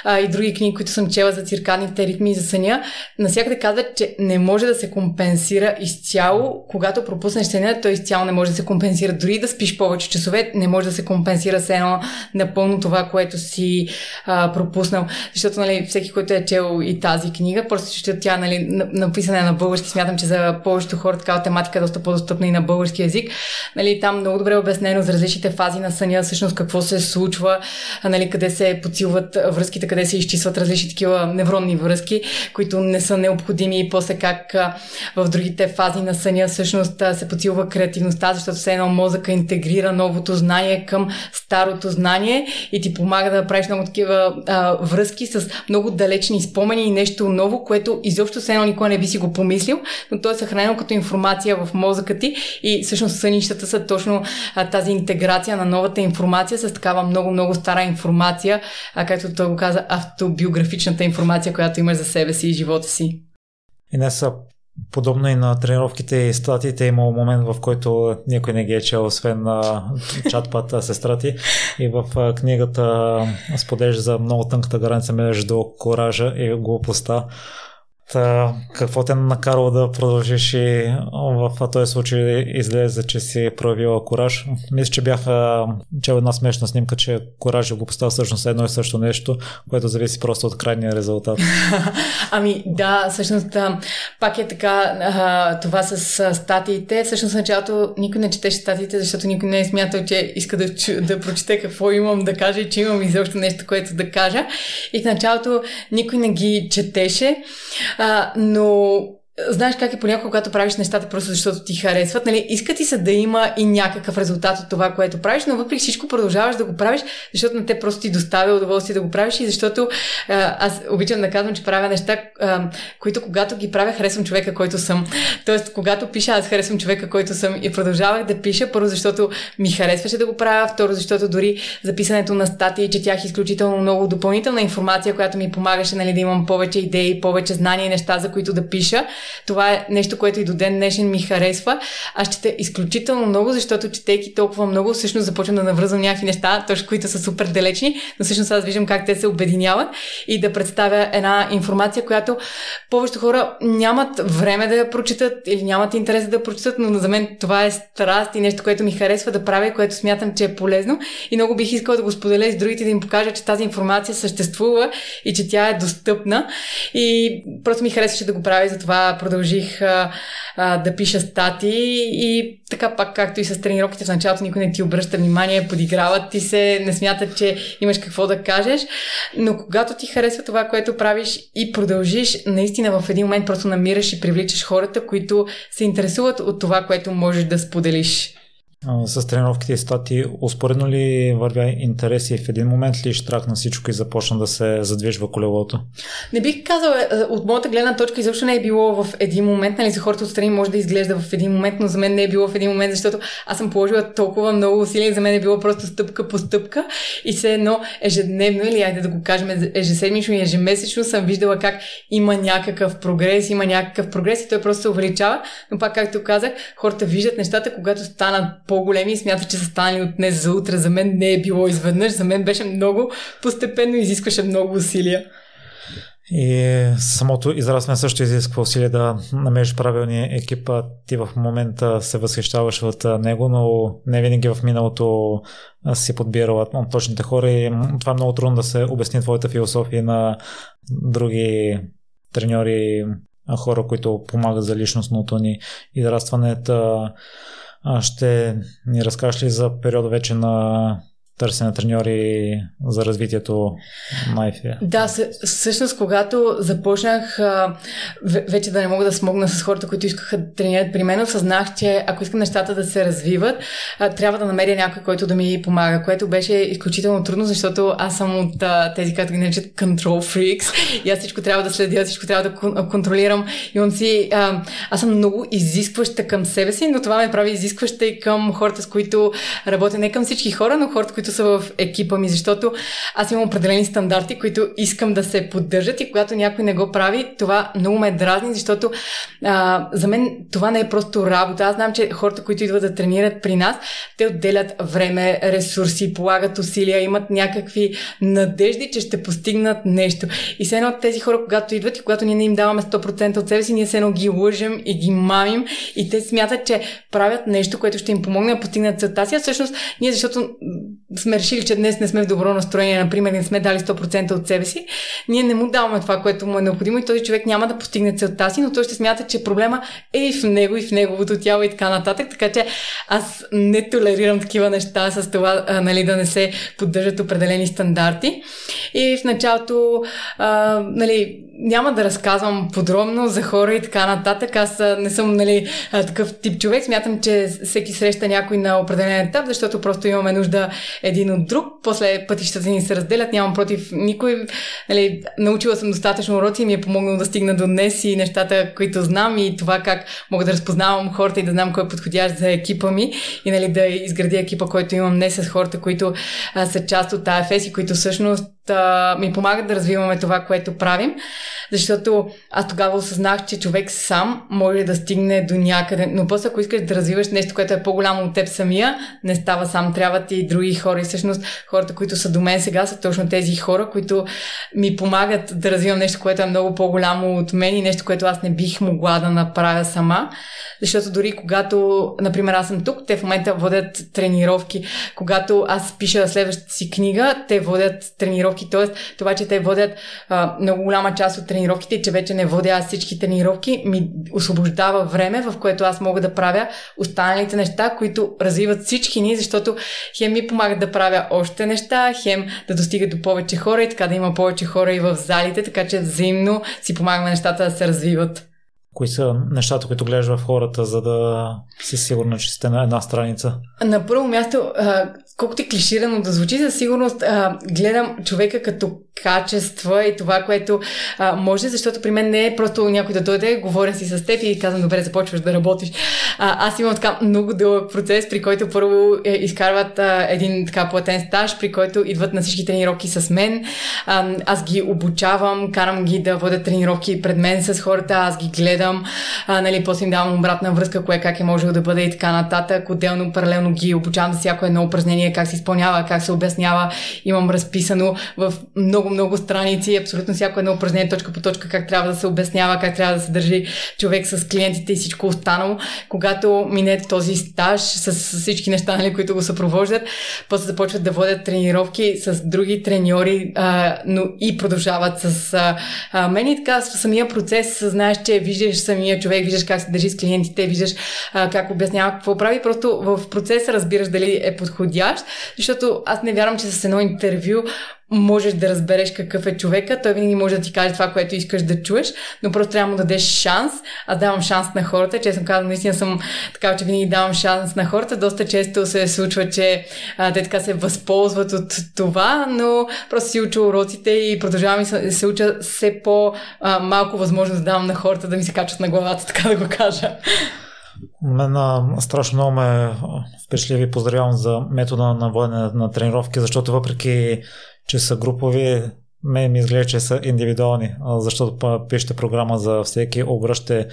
А, и други книги, които съм чела за циркадните ритми и за съня. Насякъде казват, че не може да се компенсира изцяло. Когато пропуснеш съня, той изцяло не може да се компенсира. Дори да спиш повече часове, не може да се компенсира с едно напълно това, което си а, пропуснал. Защото нали, всеки, който е чел и тази книга, просто защото тя нали, написана на български, смятам, че за повечето хора такава тематика е доста по-достъпна и на български язик. Нали, там много добре е обяснено за различните фази на съня, всъщност какво се случва, нали, къде се подсилват връзките, къде се изчистват различни такива невронни връзки, които не са необходими и после как в другите фази на съня всъщност се подсилва креативността, защото все едно мозъка интегрира новото знание към старото знание и ти помага да правиш много такива а, връзки с много далечни спомени и нещо ново, което изобщо се едно никой не би си го помислил, но то е съхранено като информация в мозъка ти и всъщност сънищата са точно а, тази интеграция на новата информация с такава много-много стара информация, а както той го каза, автобиографичната информация, която имаш за себе си и живота си. И не са Подобно и на тренировките и статиите имало момент, в който никой не ги е чел, освен на чатпата сестра ти. И в книгата споделяш за много тънката граница между коража и глупостта. Та, какво те накарало да продължиш и в този случай излезе, че си проявила кораж? Мисля, че бяха чел една смешна снимка, че кораж и глупостта всъщност е едно и също нещо, което зависи просто от крайния резултат. ами да, всъщност пак е така това с статиите. Всъщност началото никой не четеше статиите, защото никой не е смятал, че иска да, да прочете какво имам да кажа и че имам изобщо нещо, което да кажа. И в началото никой не ги четеше. А, но знаеш как е понякога, когато правиш нещата просто защото ти харесват, нали, иска ти се да има и някакъв резултат от това, което правиш, но въпреки всичко продължаваш да го правиш, защото на те просто ти доставя удоволствие да го правиш и защото а, аз обичам да казвам, че правя неща, а, които когато ги правя, харесвам човека, който съм. Тоест, когато пиша, аз харесвам човека, който съм и продължавах да пиша, първо защото ми харесваше да го правя, второ защото дори записането на статии, четях изключително много допълнителна информация, която ми помагаше нали, да имам повече идеи, повече знания и неща, за които да пиша. Това е нещо, което и до ден днешен ми харесва. Аз чета изключително много, защото четейки толкова много, всъщност започвам да навръзвам някакви неща, точно които са супер далечни, но всъщност аз виждам как те се обединяват и да представя една информация, която повечето хора нямат време да я прочитат или нямат интерес да прочитат, но за мен това е страст и нещо, което ми харесва да правя, което смятам, че е полезно и много бих искала да го споделя с другите, да им покажа, че тази информация съществува и че тя е достъпна. И просто ми харесваше да го правя и затова продължих а, а, да пиша стати и така пак както и с тренировките в началото никой не ти обръща внимание, подиграват ти се, не смятат, че имаш какво да кажеш, но когато ти харесва това, което правиш и продължиш, наистина в един момент просто намираш и привличаш хората, които се интересуват от това, което можеш да споделиш с тренировките и стати, успоредно ли вървя интереси в един момент ли штракна всичко и започна да се задвижва колелото? Не бих казала, е, от моята гледна точка изобщо не е било в един момент, нали, за хората отстрани може да изглежда в един момент, но за мен не е било в един момент, защото аз съм положила толкова много усилия и за мен е било просто стъпка по стъпка и все едно ежедневно или айде да го кажем ежеседмично и ежемесечно съм виждала как има някакъв прогрес, има някакъв прогрес и той просто се увеличава, но пак както казах, хората виждат нещата, когато станат по-големи и смятат, че са станали от днес за утре. За мен не е било изведнъж, за мен беше много постепенно, изискваше много усилия. И самото израстване също изисква усилие да намериш правилния екип. Ти в момента се възхищаваш от него, но не винаги в миналото си подбирала точните хора и това е много трудно да се обясни твоята философия на други треньори, хора, които помагат за личностното ни израстване. Ще ни разкажеш ли за периода вече на търсене на треньори за развитието на IFA. Да, всъщност когато започнах вече да не мога да смогна с хората, които искаха да тренират при мен, осъзнах, че ако искам нещата да се развиват, трябва да намеря някой, който да ми помага, което беше изключително трудно, защото аз съм от тези, които ги наричат control freaks и аз всичко трябва да следя, всичко трябва да контролирам. Имам си, аз съм много изискваща към себе си, но това ме прави изискваща и към хората, с които работя. Не към всички хора, но хората, които са в екипа ми, защото аз имам определени стандарти, които искам да се поддържат и когато някой не го прави, това много ме дразни, защото а, за мен това не е просто работа. Аз знам, че хората, които идват да тренират при нас, те отделят време, ресурси, полагат усилия, имат някакви надежди, че ще постигнат нещо. И все едно от тези хора, когато идват и когато ние не им даваме 100% от себе си, ние все едно ги лъжем и ги мамим и те смятат, че правят нещо, което ще им помогне да постигнат целта си. А всъщност ние, защото сме решили, че днес не сме в добро настроение, например, не сме дали 100% от себе си, ние не му даваме това, което му е необходимо и този човек няма да постигне целта си, но той ще смята, че проблема е и в него, и в неговото тяло и така нататък. Така че аз не толерирам такива неща с това, а, нали, да не се поддържат определени стандарти. И в началото, а, нали, няма да разказвам подробно за хора и така нататък. Аз не съм нали, такъв тип човек. Смятам, че всеки среща някой на определен етап, защото просто имаме нужда един от друг. После пътищата ни се разделят. Нямам против никой. Нали, научила съм достатъчно уроци и ми е помогнало да стигна до днес и нещата, които знам и това как мога да разпознавам хората и да знам кой е подходящ за екипа ми и нали, да изградя екипа, който имам днес с хората, които са част от АФС и които всъщност да ми помагат да развиваме това, което правим, защото аз тогава осъзнах, че човек сам може да стигне до някъде, но после ако искаш да развиваш нещо, което е по-голямо от теб самия, не става сам, трябват и други хора. И всъщност хората, които са до мен сега са точно тези хора, които ми помагат да развивам нещо, което е много по-голямо от мен и нещо, което аз не бих могла да направя сама, защото дори когато, например, аз съм тук, те в момента водят тренировки, когато аз пиша следващата си книга, те водят тренировки тренировки, т.е. това, че те водят а, много голяма част от тренировките и че вече не водя всички тренировки, ми освобождава време, в което аз мога да правя останалите неща, които развиват всички ни, защото хем ми помагат да правя още неща, хем да достига до повече хора и така да има повече хора и в залите, така че взаимно си помагаме нещата да се развиват. Кои са нещата, които гледаш в хората, за да си сигурна, че сте на една страница? На първо място, колкото е клиширано да звучи, за сигурност гледам човека като качества и това, което а, може, защото при мен не е просто някой да дойде, говоря си с теб и казвам, добре, започваш да работиш. А, аз имам така много дълъг процес, при който първо е, изкарват а, един така платен стаж, при който идват на всички тренировки с мен. А, аз ги обучавам, карам ги да водят тренировки пред мен с хората, аз ги гледам, а, нали, после им давам обратна връзка, кое как е можело да бъде и така нататък. Отделно, паралелно ги обучавам за всяко едно упражнение, как се изпълнява, как се обяснява. Имам разписано в много много-много страници, абсолютно всяко едно упражнение точка по точка, как трябва да се обяснява, как трябва да се държи човек с клиентите и всичко останало. Когато мине този стаж с, с всички неща, нали, които го съпровождат, после започват да водят тренировки с други треньори, а, но и продължават с а, а, мен и така самия процес знаеш, че виждаш самия човек, виждаш как се държи с клиентите, виждаш а, как обяснява какво прави, просто в процеса разбираш дали е подходящ, защото аз не вярвам, че с едно интервю можеш да разбереш какъв е човека. Той винаги може да ти каже това, което искаш да чуеш, но просто трябва да му дадеш шанс. Аз давам шанс на хората. Честно казвам, наистина съм така, че винаги давам шанс на хората. Доста често се случва, че а, те така се възползват от това, но просто си уча уроците и продължавам и се, се уча все по-малко възможност да давам на хората да ми се качват на главата, така да го кажа. Мен страшно много ме впечатли поздравявам за метода на водене на тренировки, защото въпреки че са групови, ме ми изглежда, че са индивидуални, защото пишете програма за всеки, обръщате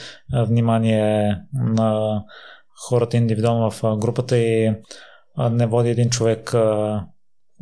внимание на хората индивидуално в групата и не води един човек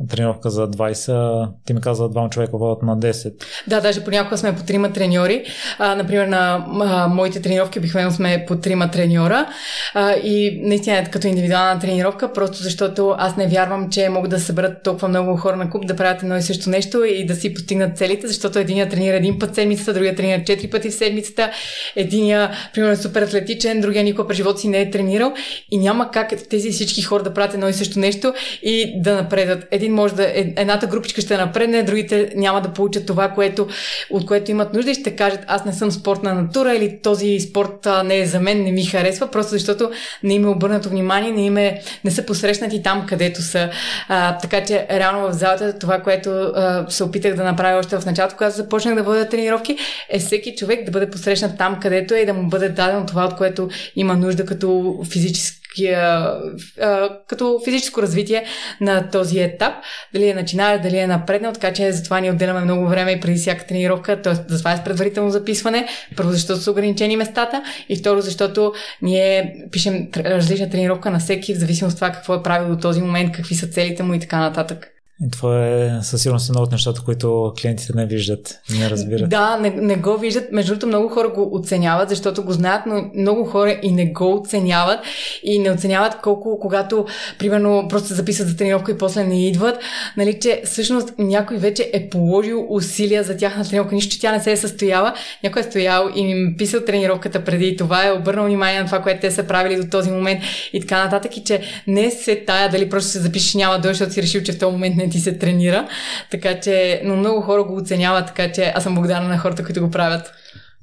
тренировка за 20, ти ми каза двама човека водят на 10. Да, даже понякога сме по трима треньори. А, например, на а, моите тренировки обикновено сме по трима треньора а, и наистина е като индивидуална тренировка, просто защото аз не вярвам, че могат да съберат толкова много хора на куп да правят едно и също нещо и да си постигнат целите, защото единия тренира един път седмицата, другия тренира четири пъти в седмицата, единия, примерно, е супер атлетичен, другия никога през живота си не е тренирал и няма как тези всички хора да правят едно и също нещо и да напредат. Един един може да, е, едната групичка ще напредне, другите няма да получат това, което, от което имат нужда и ще кажат, аз не съм спортна натура или този спорт а, не е за мен, не ми харесва, просто защото не им е обърнато внимание, не, им е, не са посрещнати там, където са. А, така че реално в залата това, което а, се опитах да направя още в началото, когато започнах да водя тренировки, е всеки човек да бъде посрещнат там, където е и да му бъде дадено това, от което има нужда като физически като физическо развитие на този етап. Дали е начинал, дали е напреднал, така че затова ни отделяме много време и преди всяка тренировка, т.е. затова е предварително записване. Първо, защото са ограничени местата и второ, защото ние пишем различна тренировка на всеки, в зависимост от това какво е правил до този момент, какви са целите му и така нататък. И това е със сигурност едно от нещата, които клиентите не виждат, не разбират. Да, не, не го виждат. Между другото, много хора го оценяват, защото го знаят, но много хора и не го оценяват. И не оценяват колко, когато, примерно, просто се записват за тренировка и после не идват. Нали, че всъщност някой вече е положил усилия за тяхна тренировка, нищо, че тя не се е състояла. Някой е стоял и им писал тренировката преди това, е обърнал внимание на това, което те са правили до този момент и така нататък. И че не се тая дали просто се запишеш няма да защото си решил, че в този момент не ти се тренира. Така че, но много хора го оценяват, така че аз съм благодарна на хората, които го правят.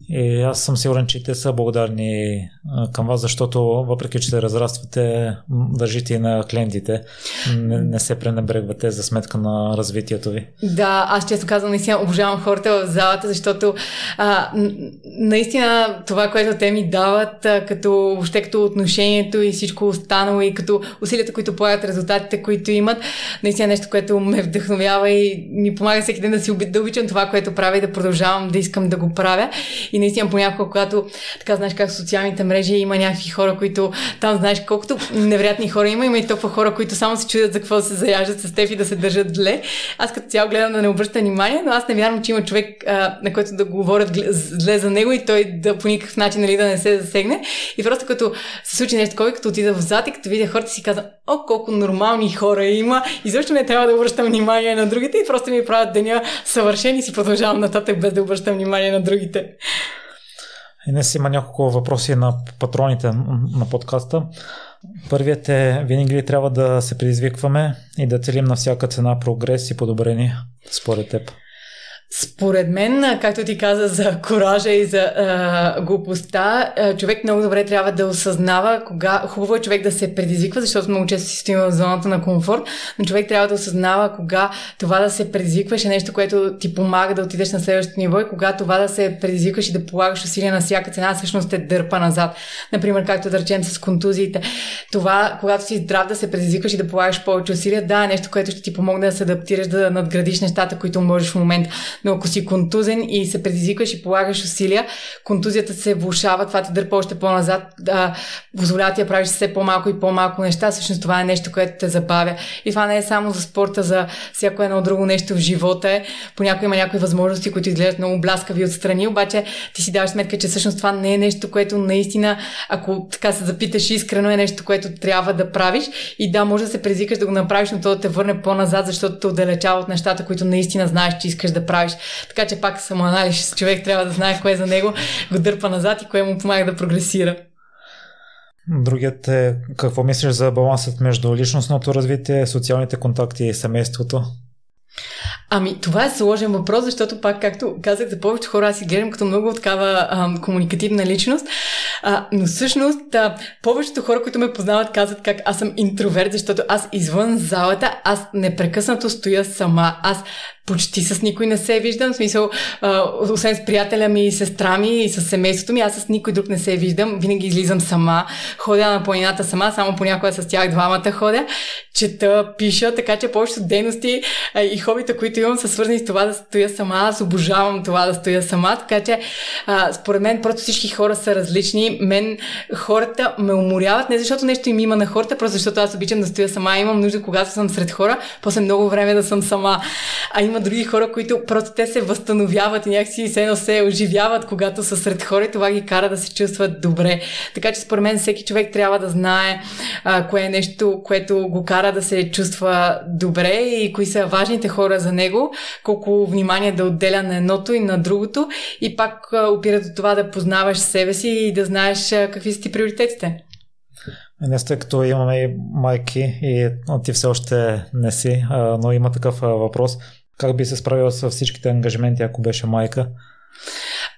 И аз съм сигурен, че те са благодарни към вас, защото въпреки, че се разраствате, държите и на клиентите. Не, не се пренебрегвате за сметка на развитието ви. Да, аз често казвам, наистина обожавам хората в залата, защото а, наистина това, което те ми дават, като въобще като отношението и всичко останало и като усилията, които полагат, резултатите, които имат, наистина е нещо, което ме вдъхновява и ми помага всеки ден да си да обичам това, което правя и да продължавам да искам да го правя. Наистина понякога, когато така знаеш как социалните мрежи има някакви хора, които там знаеш колкото невероятни хора има, има и толкова хора, които само се чудят за какво се заяждат с теб и да се държат зле. Аз като цяло гледам да не обръща внимание, но аз не вярвам, че има човек, а, на който да говорят зле за него и той да по никакъв начин нали, да не се засегне. И просто като се случи нещо такова, като отида в зад и като видя хората си казвам, о, колко нормални хора има. И защо не трябва да обръщам внимание на другите и просто ми правят деня съвършен и си продължавам нататък без да обръщам внимание на другите. Днес има няколко въпроси на патроните на подкаста. Първият е, винаги ли трябва да се предизвикваме и да целим на всяка цена прогрес и подобрение, според теб? Според мен, както ти каза за коража и за а, глупостта, човек много добре трябва да осъзнава кога. Хубаво е човек да се предизвиква, защото много често си стоим в зоната на комфорт, но човек трябва да осъзнава кога това да се предизвикваш е нещо, което ти помага да отидеш на следващото ниво и кога това да се предизвикваш и да полагаш усилия на всяка цена, всъщност те дърпа назад. Например, както да речем с контузиите. Това, когато си здрав да се предизвикваш и да полагаш повече усилия, да, е нещо, което ще ти помогне да се адаптираш, да надградиш нещата, които можеш в момента но ако си контузен и се предизвикваш и полагаш усилия, контузията се влушава, това те дърпа още по-назад, да позволява ти да правиш все по-малко и по-малко неща. Всъщност това е нещо, което те забавя. И това не е само за спорта, за всяко едно друго нещо в живота. Понякога има някои възможности, които изглеждат много бляскави отстрани, обаче ти си даваш сметка, че всъщност това не е нещо, което наистина, ако така се запиташ искрено, е нещо, което трябва да правиш. И да, може да се предизвикаш да го направиш, но то да те върне по-назад, защото те отдалечава от нещата, които наистина знаеш, че искаш да правиш. Така че пак самоанализ човек трябва да знае кое за него го дърпа назад и кое му помага да прогресира. Другият е какво мислиш за балансът между личностното развитие, социалните контакти и семейството? Ами, това е сложен въпрос, защото пак, както казах, за повечето хора аз си гледам като много такава ам, комуникативна личност, а, но всъщност а, повечето хора, които ме познават, казват как аз съм интроверт, защото аз извън залата, аз непрекъснато стоя сама. Аз почти с никой не се виждам, в смисъл, а, освен с приятеля ми и сестра ми и с семейството ми, аз с никой друг не се виждам, винаги излизам сама, ходя на планината сама, само понякога с тях двамата ходя, чета, пиша, така че повечето дейности а, и хобита, които имам, са свързани с това да стоя сама, аз обожавам това да стоя сама, така че а, според мен просто всички хора са различни, мен хората ме уморяват, не защото нещо им има на хората, просто защото аз обичам да стоя сама, имам нужда, когато съм сред хора, после много време да съм сама. А има други хора, които просто те се възстановяват и някакси се едно се оживяват, когато са сред хора и това ги кара да се чувстват добре. Така че според мен всеки човек трябва да знае а, кое е нещо, което го кара да се чувства добре и кои са важните хора за него, колко внимание да отделя на едното и на другото и пак опира до това да познаваш себе си и да знаеш какви са ти приоритетите. Днес, тъй като имаме и майки и ти все още не си, но има такъв въпрос. Как би се справила с всичките ангажименти, ако беше майка?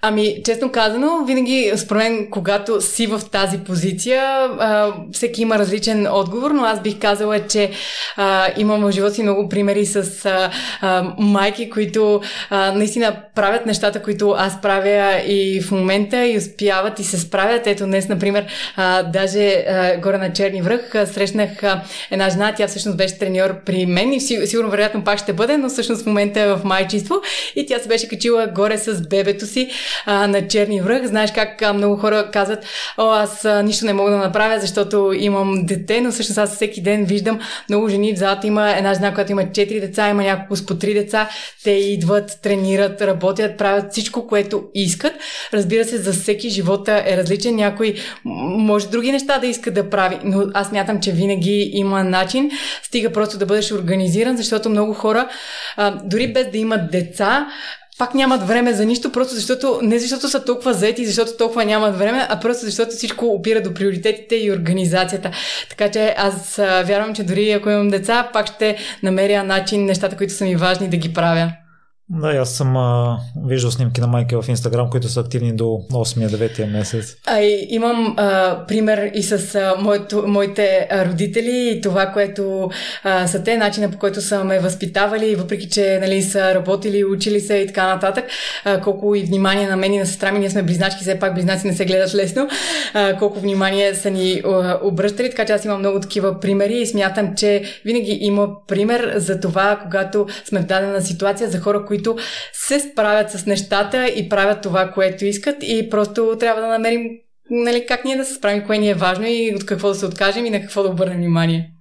Ами, честно казано, винаги, според мен, когато си в тази позиция, а, всеки има различен отговор, но аз бих казала, че а, имам в живота си много примери с а, а, майки, които а, наистина правят нещата, които аз правя и в момента и успяват и се справят. Ето днес, например, а, даже а, горе на Черни връх срещнах а, една жена, тя всъщност беше треньор при мен и сигурно вероятно пак ще бъде, но всъщност в момента е в майчество и тя се беше качила горе с бебето си а, на Черни връх. Знаеш как а, много хора казват, о, аз а, нищо не мога да направя, защото имам дете, но всъщност аз всеки ден виждам много жени в залата. Има една жена, която има 4 деца, има няколко с по 3 деца. Те идват, тренират, работят, правят всичко, което искат. Разбира се, за всеки живота е различен. Някой може други неща да иска да прави, но аз мятам, че винаги има начин. Стига просто да бъдеш организиран, защото много хора, а, дори без да имат деца, пак нямат време за нищо, просто защото, не защото са толкова заети, защото толкова нямат време, а просто защото всичко опира до приоритетите и организацията. Така че аз вярвам, че дори ако имам деца, пак ще намеря начин нещата, които са ми важни да ги правя. Да, аз съм а, виждал снимки на майки в Инстаграм, които са активни до 8-9 месец. А, и, имам а, пример и с а, моето, моите родители и това, което а, са те, начина по който са ме възпитавали, въпреки че нали, са работили, учили се и така нататък, а, колко и внимание на мен и на сестра ми, ние сме близначки, все пак близнаци не се гледат лесно, а, колко внимание са ни а, обръщали, така че аз имам много такива примери и смятам, че винаги има пример за това, когато сме в дадена ситуация за хора, които се справят с нещата и правят това, което искат и просто трябва да намерим нали, как ние да се справим, кое ни е важно и от какво да се откажем и на какво да обърнем внимание.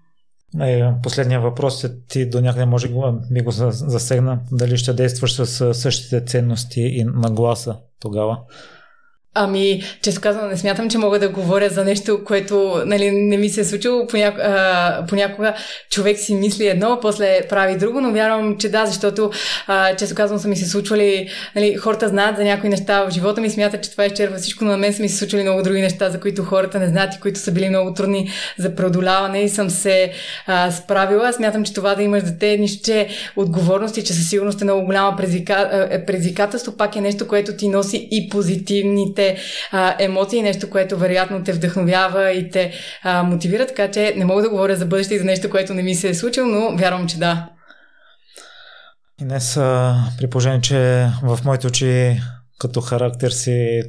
Е, последния въпрос е ти до някъде може би го засегна. Дали ще действаш с същите ценности и нагласа тогава? Ами, често казвам, не смятам, че мога да говоря за нещо, което нали, не ми се е случило. Поняко, а, понякога човек си мисли едно, после прави друго, но вярвам, че да, защото често казвам са ми се случвали, нали, хората знаят за някои неща в живота ми, смятат, че това изчерва всичко, но на мен са ми се случвали много други неща, за които хората не знаят и които са били много трудни за преодоляване и съм се а, справила. Смятам, че това да имаш дете е нищо, че отговорност и че със сигурност е много голяма предизвикателство, пак е нещо, което ти носи и позитивните а, емоции, нещо, което вероятно те вдъхновява и те а, мотивира, така че не мога да говоря за бъдеще и за нещо, което не ми се е случило, но вярвам, че да. И днес, при положение, че в моите очи като характер си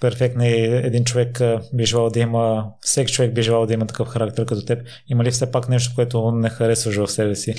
перфектни един човек би желал да има, всеки човек би желал да има такъв характер като теб. Има ли все пак нещо, което не харесваш в себе си?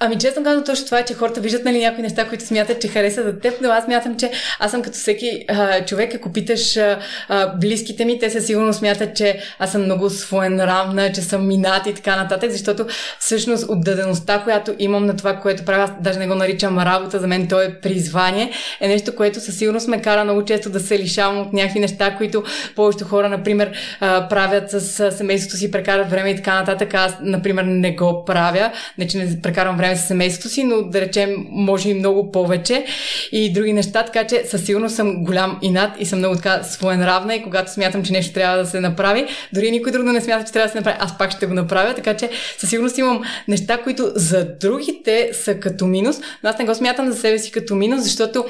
Ами честно казвам точно това е, че хората виждат нали, някои неща, които смятат, че харесват за теб, но аз смятам, че аз съм като всеки а, човек, ако питаш а, а, близките ми, те със сигурно смятат, че аз съм много своенравна, че съм минат и така нататък, защото всъщност отдадеността, която имам на това, което правя, аз даже не го наричам работа, за мен то е призвание, е нещо, което със сигурност ме кара много често да се лишавам от някакви някакви неща, които повечето хора, например, правят с семейството си, прекарат време и така нататък. Аз, например, не го правя. Не, че не прекарвам време с семейството си, но да речем, може и много повече и други неща, така че със сигурност съм голям инат и съм много така своенравна и когато смятам, че нещо трябва да се направи, дори никой друг не смята, че трябва да се направи, аз пак ще го направя, така че със сигурност имам неща, които за другите са като минус, но аз не го смятам за себе си като минус, защото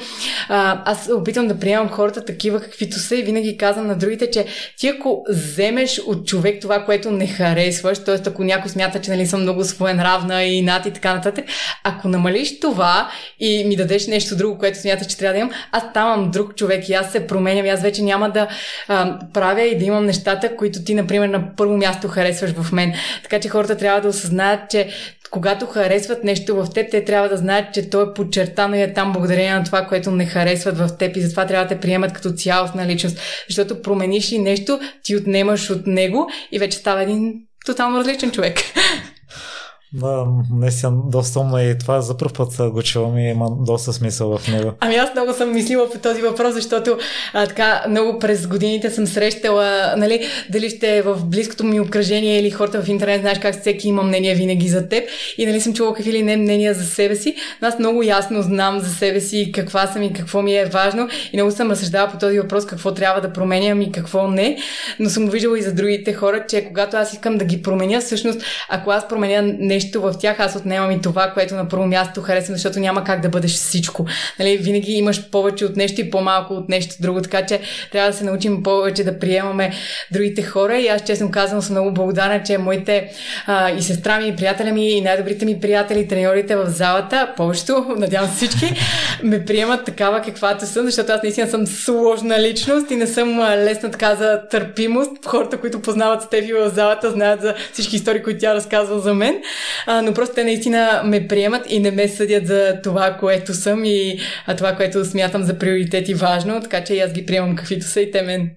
а, аз опитвам да приемам хората такива, каквито са и винаги казвам на другите, че ти ако вземеш от човек това, което не харесваш, т.е. ако някой смята, че нали, съм много своенравна и над и така нататък, ако намалиш това и ми дадеш нещо друго, което смяташ, че трябва да имам, аз ставам друг човек и аз се променям и аз вече няма да а, правя и да имам нещата, които ти, например, на първо място харесваш в мен. Така че хората трябва да осъзнаят, че когато харесват нещо в теб, те трябва да знаят, че то е подчертано и е там благодарение на това, което не харесват в теб и затова трябва да те приемат като цялостна личност. Защото промениш ли нещо, ти отнемаш от него и вече става един тотално различен човек. Да, наистина доста умно и това за първ път го чувам и има доста смисъл в него. Ами аз много съм мислила по този въпрос, защото а, така много през годините съм срещала, нали, дали ще е в близкото ми обкръжение или хората в интернет, знаеш как всеки има мнение винаги за теб. И нали съм чувала какви ли не мнения за себе си, но аз много ясно знам за себе си каква съм и какво ми е важно. И много съм разсъждала по този въпрос какво трябва да променям и какво не, но съм виждала и за другите хора, че когато аз искам да ги променя, всъщност ако аз променя нещо нещо в тях, аз отнемам и това, което на първо място харесвам, защото няма как да бъдеш всичко. Нали, винаги имаш повече от нещо и по-малко от нещо друго, така че трябва да се научим повече да приемаме другите хора и аз честно казвам съм много благодарна, че моите а, и сестра ми, и приятеля ми, и най-добрите ми приятели, треньорите в залата, повечето, надявам се всички, ме приемат такава каквато съм, защото аз наистина съм сложна личност и не съм лесна така за търпимост. Хората, които познават Стефи в залата, знаят за всички истории, които тя разказва за мен а, но просто те наистина ме приемат и не ме съдят за това, което съм и а, това, което смятам за приоритет и важно, така че и аз ги приемам каквито са и те мен.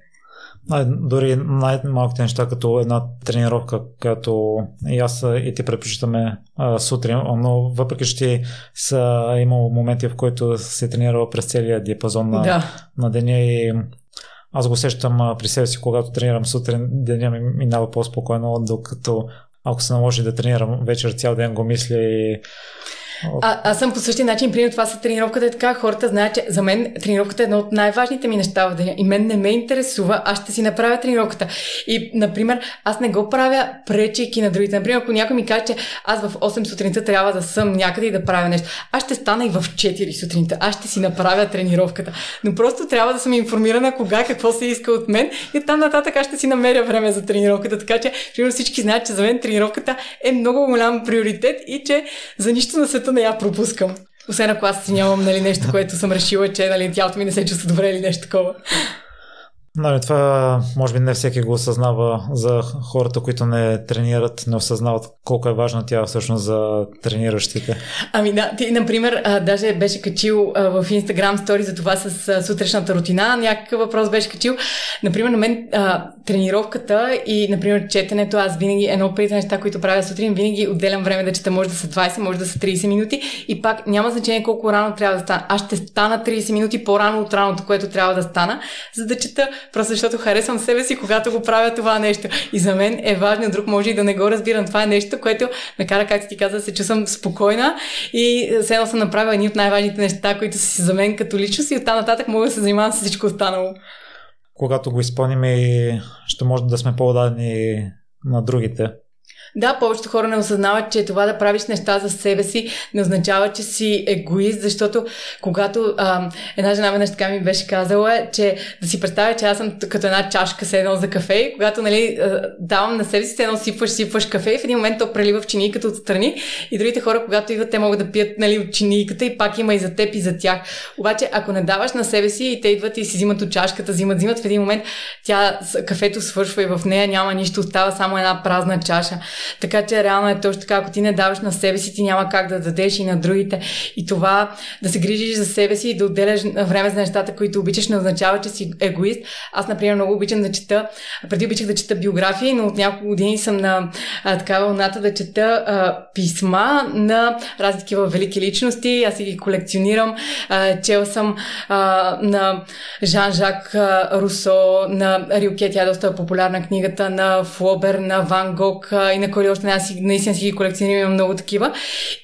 А, дори най-малките неща, като една тренировка, като и аз и ти предпочитаме а, сутрин, но въпреки, че ти са имал моменти, в които се тренирал през целия диапазон на, да. на деня и аз го усещам при себе си, когато тренирам сутрин, деня ми минава по-спокойно, докато ако се наложи да тренирам вечер цял ден, го мисля и А, аз съм по същия начин, примерно това са тренировката е така, хората знаят, че за мен тренировката е едно от най-важните ми неща в деня и мен не ме интересува, аз ще си направя тренировката. И, например, аз не го правя пречейки на другите. Например, ако някой ми каже, че аз в 8 сутринта трябва да съм някъде и да правя нещо, аз ще стана и в 4 сутринта, аз ще си направя тренировката. Но просто трябва да съм информирана кога, какво се иска от мен и там нататък аз ще си намеря време за тренировката. Така че, примерно всички знаят, че за мен тренировката е много голям приоритет и че за нищо на света не я пропускам. Освен ако аз си нямам нали, нещо, което съм решила, че нали, тялото ми не се чувства добре или нещо такова. Нали, това може би не всеки го осъзнава за хората, които не тренират, не осъзнават колко е важна тя всъщност за трениращите. Ами да, ти, например, а, даже беше качил а, в Instagram стори за това с а, сутрешната рутина, някакъв въпрос беше качил. Например, на мен а, тренировката и, например, четенето, аз винаги, едно от първите неща, които правя сутрин, винаги отделям време да чета, може да са 20, може да са 30 минути и пак няма значение колко рано трябва да стана. Аз ще стана 30 минути по-рано от раното, което трябва да стана, за да чета Просто защото харесвам себе си, когато го правя това нещо. И за мен е важно, друг може и да не го разбирам. Това е нещо, което ме кара, както ти каза, да се чувствам спокойна и все едно съм направила едни от най-важните неща, които са за мен като личност и оттам нататък мога да се занимавам с всичко останало. Когато го изпълним и ще може да сме по-дадени на другите. Да, повечето хора не осъзнават, че това да правиш неща за себе си не означава, че си егоист, защото когато а, една жена веднъж така ми беше казала, че да си представя, че аз съм като една чашка с едно за кафе и когато нали, давам на себе си, едно сипваш, сипваш кафе и в един момент то прелива в чинийката отстрани и другите хора, когато идват, те могат да пият нали, от чинийката и пак има и за теб и за тях. Обаче, ако не даваш на себе си и те идват и си взимат от чашката, взимат, взимат, в един момент тя, кафето свършва и в нея няма нищо, остава само една празна чаша. Така че реално е точно така, ако ти не даваш на себе си, ти няма как да дадеш и на другите. И това да се грижиш за себе си и да отделяш време за нещата, които обичаш, не означава, че си егоист. Аз, например, много обичам да чета, преди обичах да чета биографии, но от няколко години съм на а, такава вълната да чета а, писма на разни такива велики личности. Аз си ги колекционирам. А, чел съм а, на Жан-Жак Русо, на Рилке, тя е доста популярна книгата, на Флобер, на Ван Гог а, и на Кори още не, аз наистина си ги колекционирам, имам много такива.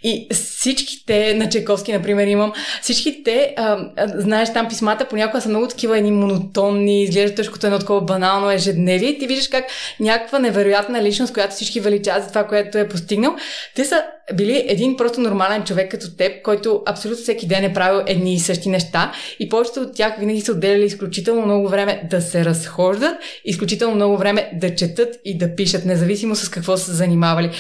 И всичките, на Чайковски, например, имам, всичките, а, знаеш, там писмата понякога са много такива едни монотонни, изглеждат точно като едно такова банално ежедневие. Ти виждаш как някаква невероятна личност, която всички величават за това, което е постигнал, те са били един просто нормален човек като теб, който абсолютно всеки ден е правил едни и същи неща и повечето от тях винаги са отделяли изключително много време да се разхождат, изключително много време да четат и да пишат, независимо с какво са занимавали.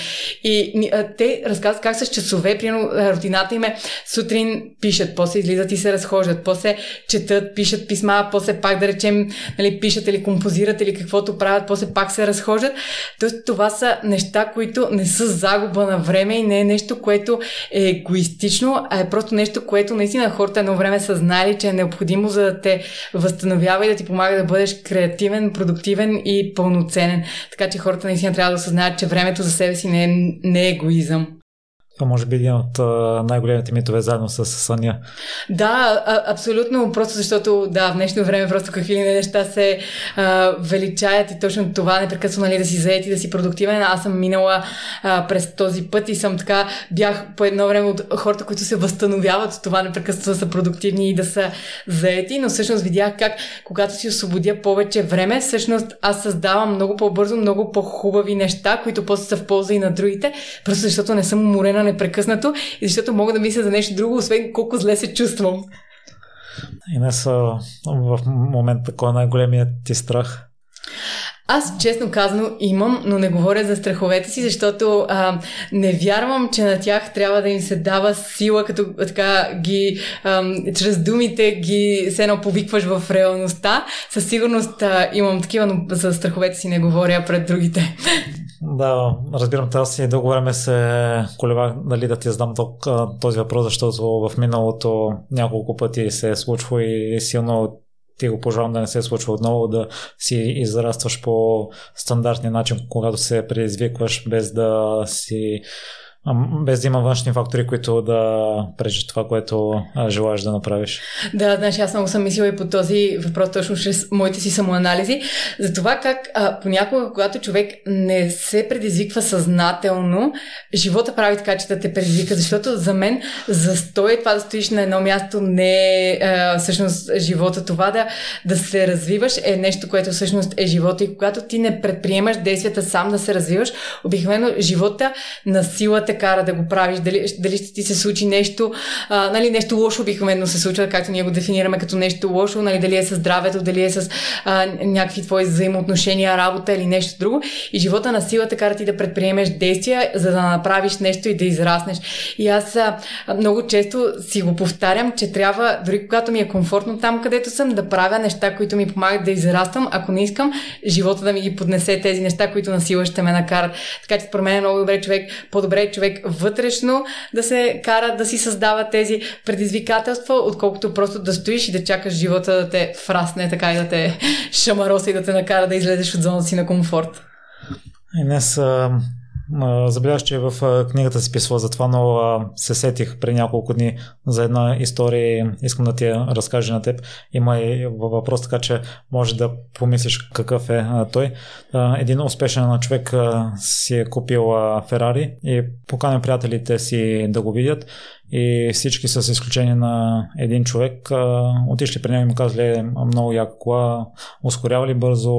И а, те разказват как с часове, примерно рутината им е сутрин пишат, после излизат и се разхождат, после четат, пишат писма, после пак да речем нали, пишат или композират или каквото правят, после пак се разхождат. Тоест това са неща, които не са загуба на време и не е нещо, което е егоистично, а е просто нещо, което наистина хората едно време са знали, че е необходимо за да те възстановява и да ти помага да бъдеш креативен, продуктивен и пълноценен. Така че хората наистина трябва да осъзнаят, че времето за себе си не е, не е егоизъм. Това може би един от най-големите митове заедно с съня. Да, а, абсолютно, просто защото да, в днешно време просто какви ли неща се а, величаят и точно това непрекъснато нали, да си заед и да си продуктивен. Аз съм минала а, през този път и съм така, бях по едно време от хората, които се възстановяват от това непрекъснато да са продуктивни и да са заети, но всъщност видях как когато си освободя повече време, всъщност аз създавам много по-бързо, много по-хубави неща, които после са в полза и на другите, просто защото не съм уморена непрекъснато и защото мога да мисля за нещо друго, освен колко зле се чувствам. И не са в момента кой е най-големият ти страх? Аз, честно казано, имам, но не говоря за страховете си, защото а, не вярвам, че на тях трябва да им се дава сила, като така ги, а, чрез думите ги се едно повикваш в реалността. Със сигурност а, имам такива, но за страховете си не говоря пред другите. Да, разбирам, аз и дълго време се колева дали да ти задам този въпрос, защото в миналото няколко пъти се е случва и силно ти го пожелавам да не се случва отново, да си израстваш по стандартния начин, когато се предизвикваш, без да си без да има външни фактори, които да пречат това, което желаеш да направиш. Да, знаеш, аз много съм мислила и по този въпрос точно чрез моите си самоанализи. За това как а, понякога, когато човек не се предизвиква съзнателно, живота прави така, че да те предизвика, защото за мен застой това да стоиш на едно място не е всъщност живота. Това да, да се развиваш е нещо, което всъщност е живота и когато ти не предприемаш действията сам да се развиваш, обикновено живота на силата кара да го правиш, дали, дали ще ти се случи нещо, а, нали, нещо лошо обикновено се случва, както ние го дефинираме като нещо лошо, нали, дали е с здравето, дали е с а, някакви твои взаимоотношения, работа или нещо друго. И живота на силата кара ти да предприемеш действия, за да направиш нещо и да израснеш. И аз а, много често си го повтарям, че трябва, дори когато ми е комфортно там, където съм, да правя неща, които ми помагат да израствам, ако не искам живота да ми ги поднесе тези неща, които на сила ще ме накарат. Така че според мен е много добре човек, по-добре е човек вътрешно да се кара да си създава тези предизвикателства, отколкото просто да стоиш и да чакаш живота да те фрасне така и да те шамароса и да те накара да излезеш от зоната си на комфорт. И днес Забелязах, че в книгата си писала за това, но се сетих при няколко дни за една история искам да ти я разкажа на теб. Има и въпрос, така че може да помислиш какъв е той. Един успешен човек си е купил Ферари и поканя приятелите си да го видят и всички с изключение на един човек отишли при него и му казали много яка кола, ускорява ли бързо,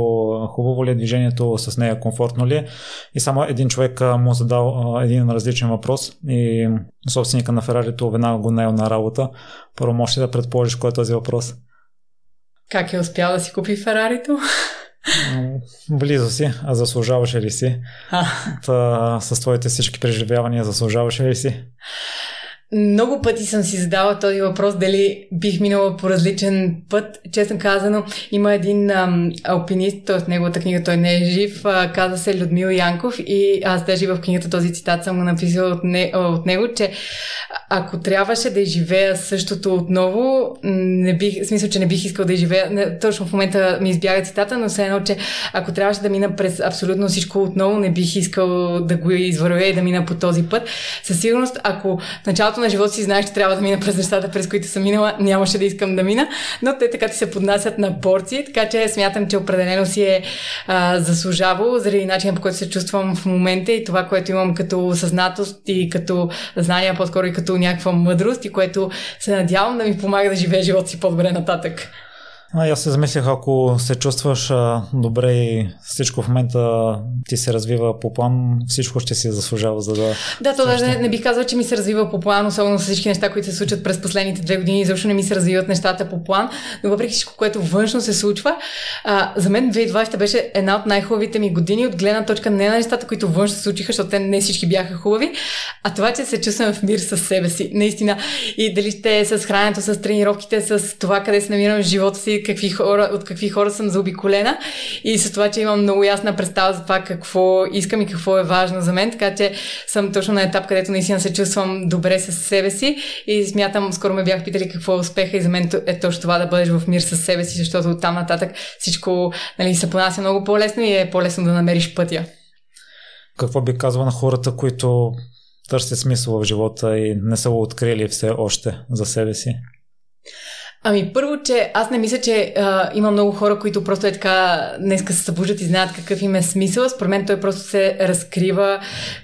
хубаво ли е движението с нея, комфортно ли е и само един човек му задал един различен въпрос и собственика на Ферарито веднага го наел на работа. Първо можеш да предположиш кой е този въпрос? Как е успял да си купи Ферарито? Близо си, а заслужаваше ли си? А. Та, с твоите всички преживявания заслужаваше ли си? Много пъти съм си задала този въпрос дали бих минала по различен път. Честно казано, има един ам, алпинист, т.е. неговата книга, той не е жив, а, каза се Людмил Янков и аз даже в книгата този цитат съм го написала от, не, от него, че ако трябваше да изживея същото отново, не бих, в смисъл, че не бих искал да изживея, не, точно в момента ми избяга цитата, но все едно, че ако трябваше да мина през абсолютно всичко отново, не бих искал да го извървя и да мина по този път. Със сигурност, ако в началото на живота си знаеш, че трябва да мина през нещата, през които съм минала, нямаше да искам да мина, но те така ти се поднасят на порции, така че смятам, че определено си е а, заслужавало заради начина по който се чувствам в момента и това, което имам като съзнатост и като знания, по-скоро и като някаква мъдрост и което се надявам да ми помага да живея живота си по-добре нататък. А, аз се замислях, ако се чувстваш а, добре и всичко в момента ти се развива по план, всичко ще си заслужава, за да... Да, то даже не, не бих казал, че ми се развива по план, особено с всички неща, които се случват през последните две години, защото не ми се развиват нещата по план, но въпреки всичко, което външно се случва, а, за мен 2020 беше една от най-хубавите ми години от гледна точка не на нещата, които външно се случиха, защото те не всички бяха хубави, а това, че се чувствам в мир с себе си, наистина. И дали ще е с храненето, с тренировките, с това къде се намирам в живота си, какви хора, от какви хора съм заобиколена и с това, че имам много ясна представа за това какво искам и какво е важно за мен, така че съм точно на етап, където наистина се чувствам добре с себе си и смятам, скоро ме бях питали какво е успеха и за мен е точно това да бъдеш в мир с себе си, защото от там нататък всичко нали, се понася много по-лесно и е по-лесно да намериш пътя. Какво би казва на хората, които търсят смисъл в живота и не са го открили все още за себе си? Ами първо, че аз не мисля, че а, има много хора, които просто е така днеска се събуждат и знаят какъв им е смисъл. Според мен той просто се разкрива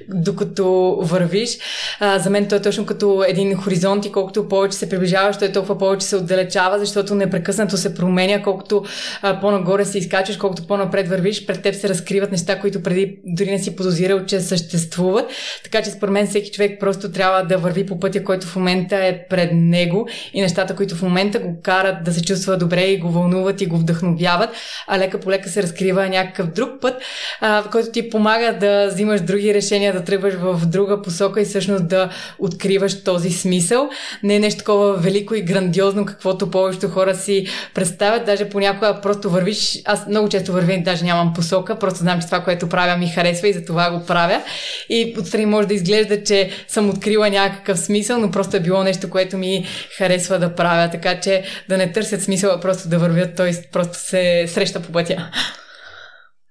докато вървиш. А, за мен той е точно като един хоризонт и колкото повече се приближаваш, той толкова повече се отдалечава, защото непрекъснато се променя, колкото а, по-нагоре се изкачваш, колкото по-напред вървиш, пред теб се разкриват неща, които преди дори не си подозирал, че съществуват. Така че според мен всеки човек просто трябва да върви по пътя, който в момента е пред него и нещата, които в момента го карат да се чувства добре и го вълнуват и го вдъхновяват, а лека по лека се разкрива някакъв друг път, а, който ти помага да взимаш други решения, да тръгваш в друга посока и всъщност да откриваш този смисъл. Не е нещо такова велико и грандиозно, каквото повечето хора си представят. Даже понякога просто вървиш. Аз много често вървя и даже нямам посока, просто знам, че това, което правя, ми харесва и за това го правя. И отстрани може да изглежда, че съм открила някакъв смисъл, но просто е било нещо, което ми харесва да правя. Така че да не търсят смисъла, просто да вървят, т.е. просто се среща по пътя.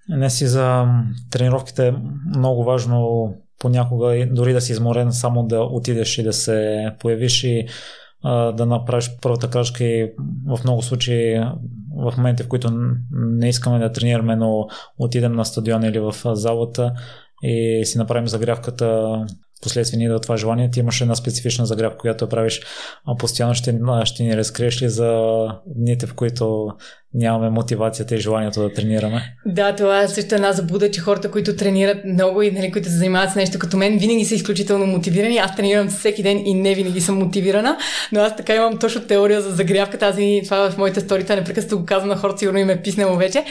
Не си за тренировките много важно понякога дори да си изморен, само да отидеш и да се появиш и а, да направиш първата крачка и в много случаи в моменти, в които не искаме да тренираме, но отидем на стадион или в залата и си направим загрявката последствие ни да това желание. Ти имаш една специфична загрявка, която правиш а постоянно. Ще, ще ни разкриеш ли за дните, в които нямаме мотивацията и желанието да тренираме. Да, това е също една забуда, че хората, които тренират много и нали, които се занимават с нещо като мен, винаги са изключително мотивирани. Аз тренирам всеки ден и не винаги съм мотивирана, но аз така имам точно теория за загрявката. Аз и това в моите сторита непрекъснато го казвам на хората, сигурно им е писнало вече,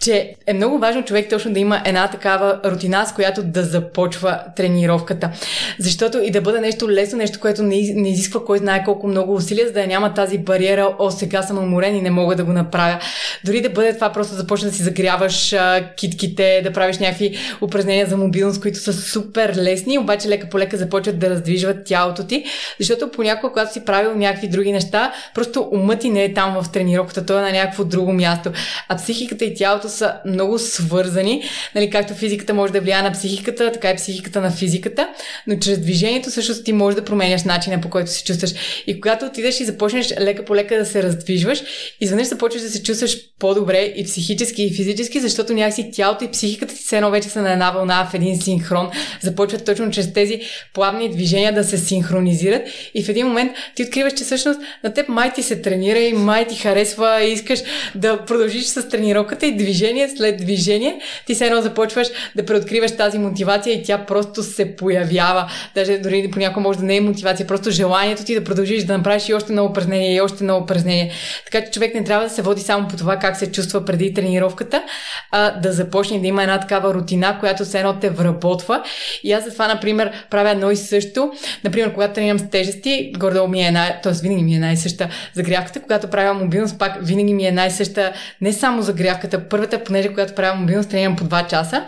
че е много важно човек точно да има една такава рутина, с която да започва тренировката. Защото и да бъде нещо лесно, нещо, което не, не изисква кой знае колко много усилия, за да няма тази бариера, о, сега съм уморен и не мога да го направя. Дори да бъде това просто да започне да си загряваш а, китките, да правиш някакви упражнения за мобилност, които са супер лесни, обаче лека по лека започват да раздвижват тялото ти, защото понякога, когато си правил някакви други неща, просто умът ти не е там в тренировката, той е на някакво друго място. А психиката и тялото са много свързани, нали, както физиката може да влияе на психиката, така и психиката на физиката, но чрез движението също ти можеш да променяш начина по който се чувстваш. И когато отидеш и започнеш лека по лека да се раздвижваш, изведнъж започваш да се чувстваш чувстваш по-добре и психически, и физически, защото някакси тялото и психиката ти все едно вече са на една вълна в един синхрон. Започват точно чрез тези плавни движения да се синхронизират и в един момент ти откриваш, че всъщност на теб май ти се тренира и май ти харесва и искаш да продължиш с тренировката и движение след движение. Ти все едно започваш да преоткриваш тази мотивация и тя просто се появява. Даже дори понякога може да не е мотивация, просто желанието ти да продължиш да направиш и още едно упражнение и още едно упражнение. Така че човек не трябва да се води само по това как се чувства преди тренировката, а да започне да има една такава рутина, която все едно те вработва. И аз за това, например, правя едно и също. Например, когато тренирам с тежести, гордо ми е една, т.е. винаги ми е най-съща загрявката. Когато правя мобилност, пак винаги ми е най-съща не само загрявката. Първата, понеже когато правя мобилност, тренирам по 2 часа.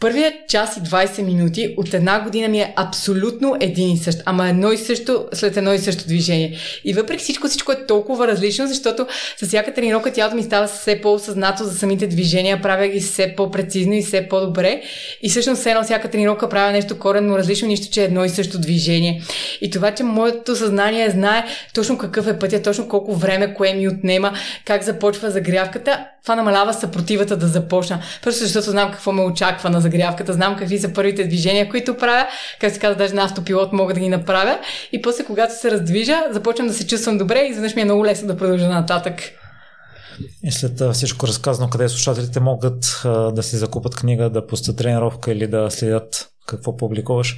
Първият час и 20 минути от една година ми е абсолютно един и същ. Ама едно и също след едно и също движение. И въпреки всичко, всичко е толкова различно, защото с всяка тренировка тялото ми става все по-осъзнато за самите движения, правя ги все по-прецизно и все по-добре. И всъщност все едно всяка тренировка правя нещо коренно различно, нищо, че е едно и също движение. И това, че моето съзнание знае точно какъв е пътя, точно колко време, кое ми отнема, как започва загрявката, това намалява съпротивата да започна. Просто защото знам какво ме очаква на загрявката, знам какви са първите движения, които правя, как се казва, даже на автопилот мога да ги направя. И после, когато се раздвижа, започвам да се чувствам добре и изведнъж ми е много лесно да продължа нататък. И след всичко разказано, къде слушателите могат да си закупат книга, да пустят тренировка или да следят какво публикуваш?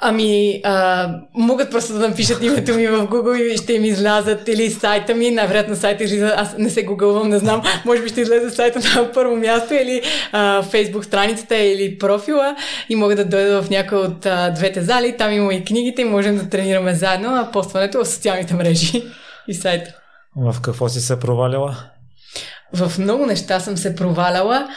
Ами, а, могат просто да напишат името ми в Google и ще им излязат или сайта ми. Най-вероятно сайта излиза, аз не се гугълвам, не знам. Може би ще излезе сайта на първо място или а, Facebook страницата или профила и могат да дойдат в някои от а, двете зали. Там има и книгите и можем да тренираме заедно, а постването в социалните мрежи и сайта. В какво си се провалила? В много неща съм се проваляла.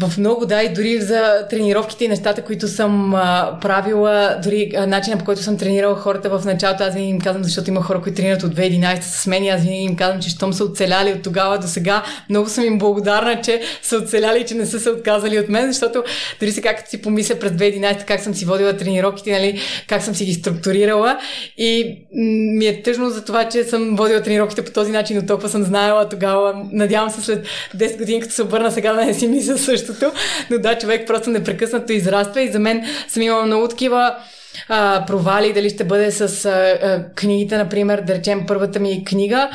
В много, да, и дори за тренировките и нещата, които съм а, правила, дори начина по който съм тренирала хората в началото, аз винаги им казвам, защото има хора, които тренират от 2011 с мен и аз винаги им казвам, че щом са оцеляли от тогава до сега, много съм им благодарна, че са оцеляли и че не са се отказали от мен, защото дори сега като си помисля през 2011 как съм си водила тренировките, нали, как съм си ги структурирала и ми е тъжно за това, че съм водила тренировките по този начин, но толкова съм знаела тогава. Надявам се след 10 години, като се обърна сега да не си мисля също същото. Но да, човек просто непрекъснато израства и за мен съм имала много такива а, провали, дали ще бъде с а, а, книгите, например, да речем първата ми книга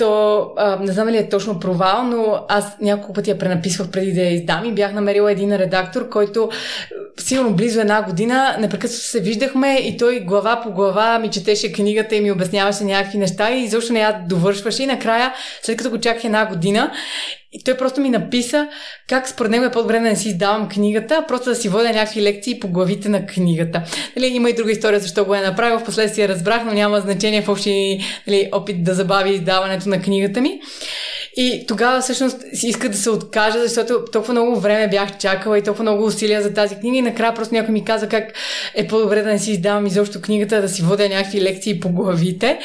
то а, не знам ли е точно провал, но аз няколко пъти я пренаписвах преди да я издам и бях намерила един редактор, който сигурно близо една година непрекъснато се виждахме и той глава по глава ми четеше книгата и ми обясняваше някакви неща и изобщо не я довършваше и накрая, след като го чаках една година и той просто ми написа как според него е по-добре да не си издавам книгата, а просто да си водя някакви лекции по главите на книгата. Нали, има и друга история защо го е направил, впоследствие разбрах, но няма значение в общи нали, опит да забави издаването на книгата ми. И тогава всъщност си иска да се откажа, защото толкова много време бях чакала и толкова много усилия за тази книга и накрая просто някой ми каза как е по-добре да не си издавам изобщо книгата, да си водя някакви лекции по главите.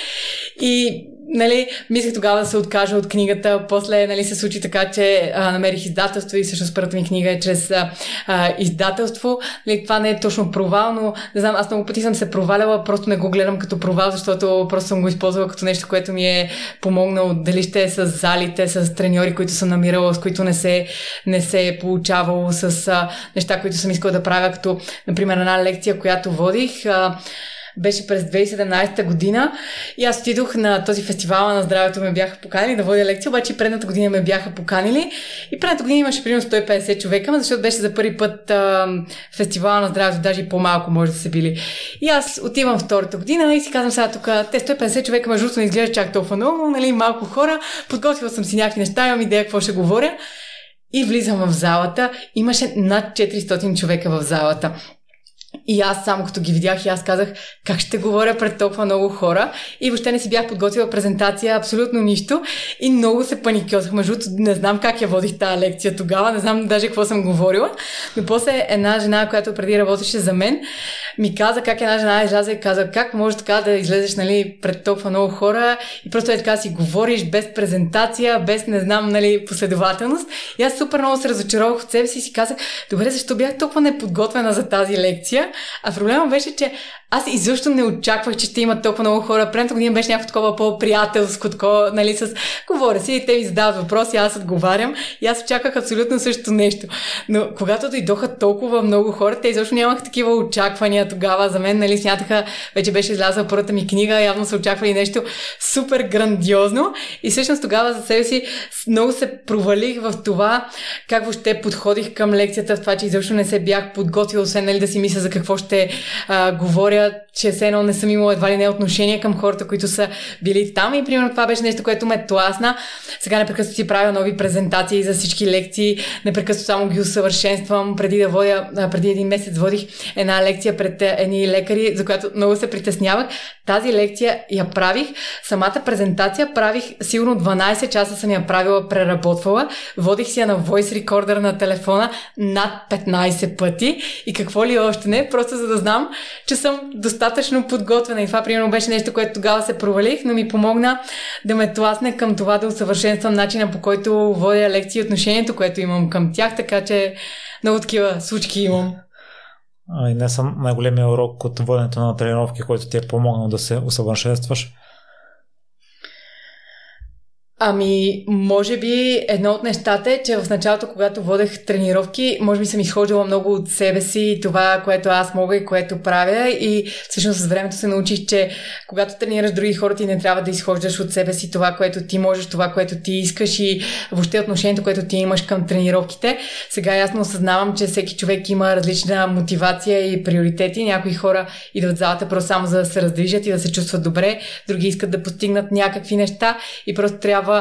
И нали, мислех тогава да се откажа от книгата. После нали, се случи така, че а, намерих издателство и всъщност първата ми книга е чрез а, а, издателство. Нали, това не е точно провал, но не знам, аз много пъти съм се проваляла, просто не го гледам като провал, защото просто съм го използвала като нещо, което ми е помогнало. Дали ще е с залите, с треньори, които съм намирала, с които не се, не се е получавало, с а, неща, които съм искала да правя, като, например, една лекция, която водих. А, беше през 2017 година и аз отидох на този фестивал на здравето ме бяха поканили да водя лекция, обаче предната година ме бяха поканили и предната година имаше примерно 150 човека, защото беше за първи път а, фестивала на здравето, даже и по-малко може да се били. И аз отивам втората година и си казвам сега тук, те 150 човека между не изглежда чак толкова много, нали, малко хора, подготвила съм си някакви неща, имам идея какво ще говоря. И влизам в залата. Имаше над 400 човека в залата. И аз само като ги видях и аз казах как ще говоря пред толкова много хора и въобще не си бях подготвила презентация, абсолютно нищо и много се паникьосах. Между не знам как я водих тази лекция тогава, не знам даже какво съм говорила, но после една жена, която преди работеше за мен, ми каза как една жена изляза и каза как може така да излезеш нали, пред толкова много хора и просто е така си говориш без презентация, без не знам нали, последователност. И аз супер много се разочаровах от себе си и си казах, добре, защо бях толкова неподготвена за тази лекция? А проблема беше, че аз изобщо не очаквах, че ще има толкова много хора. Предната година беше някакво такова по-приятелско, такова, нали, с говоря си и те ми задават въпроси, аз отговарям и аз очаквах абсолютно същото нещо. Но когато дойдоха толкова много хора, те изобщо нямах такива очаквания тогава. За мен, нали, смятаха, вече беше излязла първата ми книга, явно са очаквали нещо супер грандиозно. И всъщност тогава за себе си много се провалих в това, как въобще подходих към лекцията, в това, че изобщо не се бях подготвил, освен нали, да си мисля за какво ще а, говоря че все едно не съм имала едва ли не отношение към хората, които са били там. И примерно това беше нещо, което ме тласна. Сега непрекъснато си правя нови презентации за всички лекции, непрекъснато само ги усъвършенствам. Преди да водя, преди един месец водих една лекция пред едни лекари, за която много се притеснявах. Тази лекция я правих, самата презентация правих сигурно 12 часа съм я правила, преработвала. Водих си я на voice recorder на телефона над 15 пъти и какво ли още не, просто за да знам, че съм достатъчно подготвена. И това, примерно, беше нещо, което тогава се провалих, но ми помогна да ме тласне към това да усъвършенствам начина по който водя лекции и отношението, което имам към тях, така че много такива случки имам. А, и не съм най-големия урок от воденето на тренировки, който ти е помогнал да се усъвършенстваш. Ами, може би едно от нещата е, че в началото, когато водех тренировки, може би съм изхождала много от себе си и това, което аз мога и което правя. И всъщност с времето се научих, че когато тренираш други хора, ти не трябва да изхождаш от себе си това, което ти можеш, това, което ти искаш и въобще отношението, което ти имаш към тренировките. Сега ясно осъзнавам, че всеки човек има различна мотивация и приоритети. Някои хора идват в залата просто само за да се раздвижат и да се чувстват добре, други искат да постигнат някакви неща и просто трябва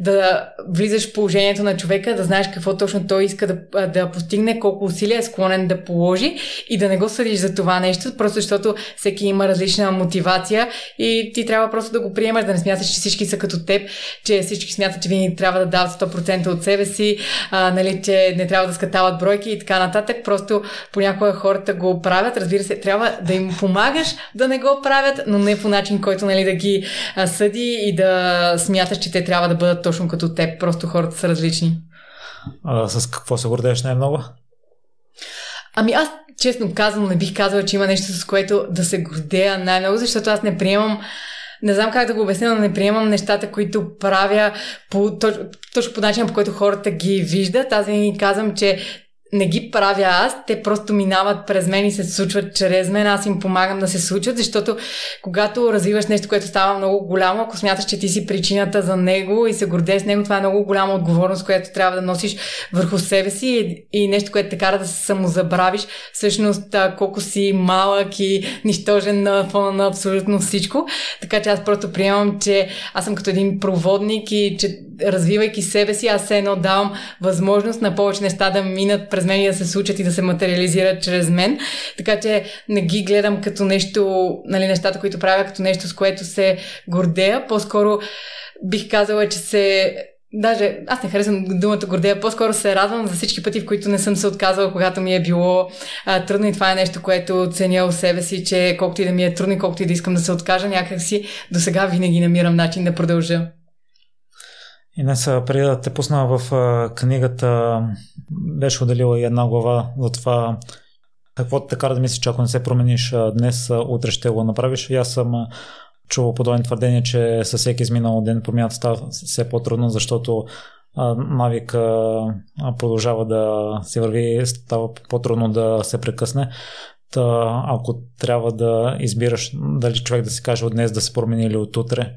да влизаш в положението на човека, да знаеш какво точно той иска да, да постигне, колко усилия е склонен да положи и да не го съдиш за това нещо, просто защото всеки има различна мотивация и ти трябва просто да го приемаш, да не смяташ, че всички са като теб, че всички смятат, че винаги трябва да дават 100% от себе си, а, нали, че не трябва да скатават бройки и така нататък. Просто понякога хората го правят. Разбира се, трябва да им помагаш да не го правят, но не по начин, който нали, да ги съди и да смяташ, че те трябва да бъдат точно като теб, просто хората са различни. А, с какво се гордееш най-много? Ами аз, честно казвам, не бих казала, че има нещо с което да се гордея най-много, защото аз не приемам не знам как да го обясня, но не приемам нещата, които правя по, точно, точно по начин, по който хората ги виждат. Аз винаги казвам, че не ги правя аз, те просто минават през мен и се случват чрез мен, аз им помагам да се случат, защото когато развиваш нещо, което става много голямо, ако смяташ, че ти си причината за него и се гордееш с него, това е много голяма отговорност, която трябва да носиш върху себе си и, нещо, което те кара да се самозабравиш, всъщност колко си малък и нищожен на фона на абсолютно всичко. Така че аз просто приемам, че аз съм като един проводник и че развивайки себе си, аз се едно давам възможност на повече неща да минат през мен и да се случат и да се материализират чрез мен. Така че не ги гледам като нещо, нали, нещата, които правя, като нещо, с което се гордея. По-скоро бих казала, че се Даже аз не харесвам думата гордея, по-скоро се радвам за всички пъти, в които не съм се отказала, когато ми е било а, трудно и това е нещо, което ценя у себе си, че колкото и да ми е трудно, колкото и да искам да се откажа някакси, до сега винаги намирам начин да продължа. И преди да те пусна в книгата, беше отделила и една глава за това какво те кара да мислиш, че ако не се промениш днес, утре ще го направиш. И аз съм чувал подобни твърдения, че със всеки изминал ден промяната става все по-трудно, защото навик продължава да се върви, става по-трудно да се прекъсне. Та, ако трябва да избираш дали човек да си каже от днес да се промени или от утре,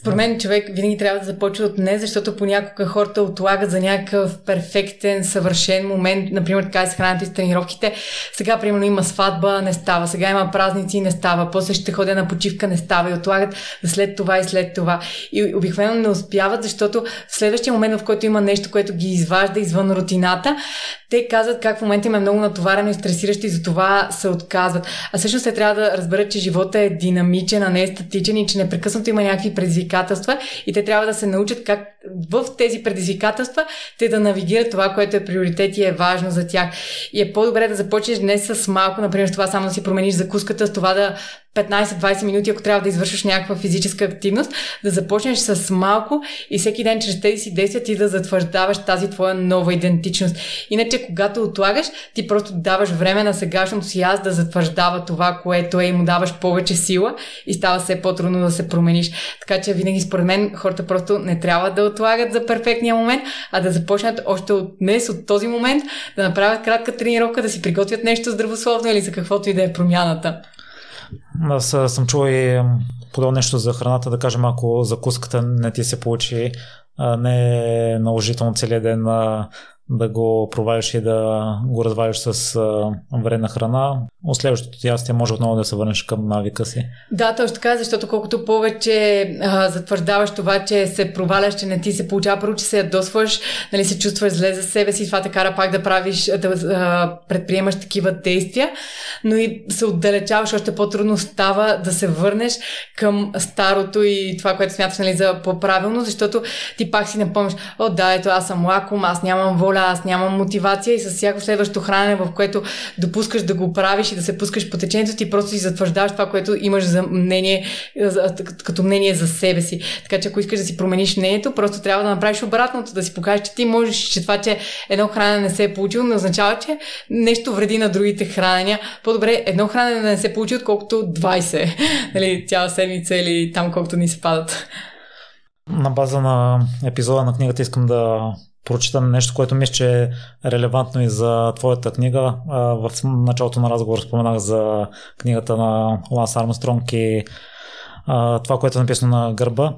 според мен човек винаги трябва да започва от не, защото понякога хората отлагат за някакъв перфектен, съвършен момент, например така и с храната и с тренировките. Сега, примерно, има сватба, не става. Сега има празници, не става. После ще ходя на почивка, не става. И отлагат след това и след това. И обикновено не успяват, защото в следващия момент, в който има нещо, което ги изважда извън рутината, те казват как в момента им е много натоварено и стресиращо и за това се отказват. А всъщност те трябва да разберат, че живота е динамичен, а не е статичен и че непрекъснато има някакви предизвикателства и те трябва да се научат как в тези предизвикателства те да навигират това, което е приоритет и е важно за тях. И е по-добре да започнеш днес с малко, например, с това само да си промениш закуската, с това да 15-20 минути, ако трябва да извършиш някаква физическа активност, да започнеш с малко и всеки ден чрез тези си действия ти да затвърждаваш тази твоя нова идентичност. Иначе, когато отлагаш, ти просто даваш време на сегашното си аз да затвърждава това, което е и му даваш повече сила и става все по-трудно да се промениш. Така че винаги според мен хората просто не трябва да отлагат за перфектния момент, а да започнат още от днес, от този момент, да направят кратка тренировка, да си приготвят нещо здравословно или за каквото и да е промяната. Аз съм чувал и подобно нещо за храната, да кажем, ако закуската не ти се получи, не е наложително целият ден да го провалиш и да го развалиш с вредна храна. От следващото ти ястие може отново да се върнеш към навика си. Да, точно така, защото колкото повече а, затвърждаваш това, че се проваляш, че не ти се получава, първо, че се ядосваш, нали, се чувстваш зле за себе си, това те кара пак да правиш, да а, предприемаш такива действия, но и се отдалечаваш, още по-трудно става да се върнеш към старото и това, което смяташ нали, за по-правилно, защото ти пак си напомняш, о да, ето аз съм лаком, аз нямам воля, аз нямам мотивация и с всяко следващо хранене, в което допускаш да го правиш и да се пускаш по течението, ти просто си затвърждаваш това, което имаш за мнение, като мнение за себе си. Така че ако искаш да си промениш мнението, просто трябва да направиш обратното, да си покажеш, че ти можеш, че това, че едно хранене не се е получило, не означава, че нещо вреди на другите хранения. По-добре едно хранене да не се получи, отколкото 20, нали, цяла седмица или там колкото ни се падат. На база на епизода на книгата искам да прочитам нещо, което мисля, че е релевантно и за твоята книга. В началото на разговор споменах за книгата на Ланс Армстронг и това, което е написано на гърба.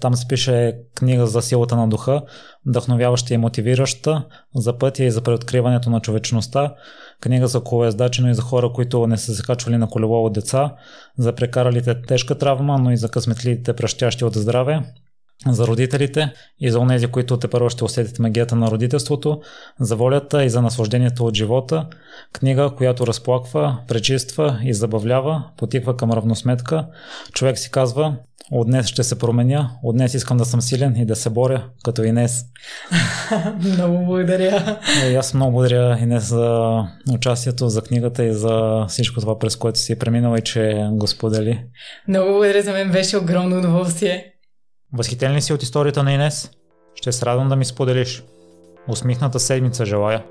Там се пише книга за силата на духа, вдъхновяваща и мотивираща за пътя и за преоткриването на човечността. Книга за колоездачи, но и за хора, които не са се качвали на колело от деца, за прекаралите тежка травма, но и за късметливите пръщящи от здраве за родителите и за онези, които те първо ще усетят магията на родителството, за волята и за наслаждението от живота, книга, която разплаква, пречиства и забавлява, потиква към равносметка. Човек си казва, от днес ще се променя, от днес искам да съм силен и да се боря, като Инес. много благодаря. И аз много благодаря Инес за участието, за книгата и за всичко това, през което си преминала и че го сподели. Много благодаря, за мен беше огромно удоволствие. Възхитен ли си от историята на Инес? Ще се радвам да ми споделиш. Усмихната седмица желая.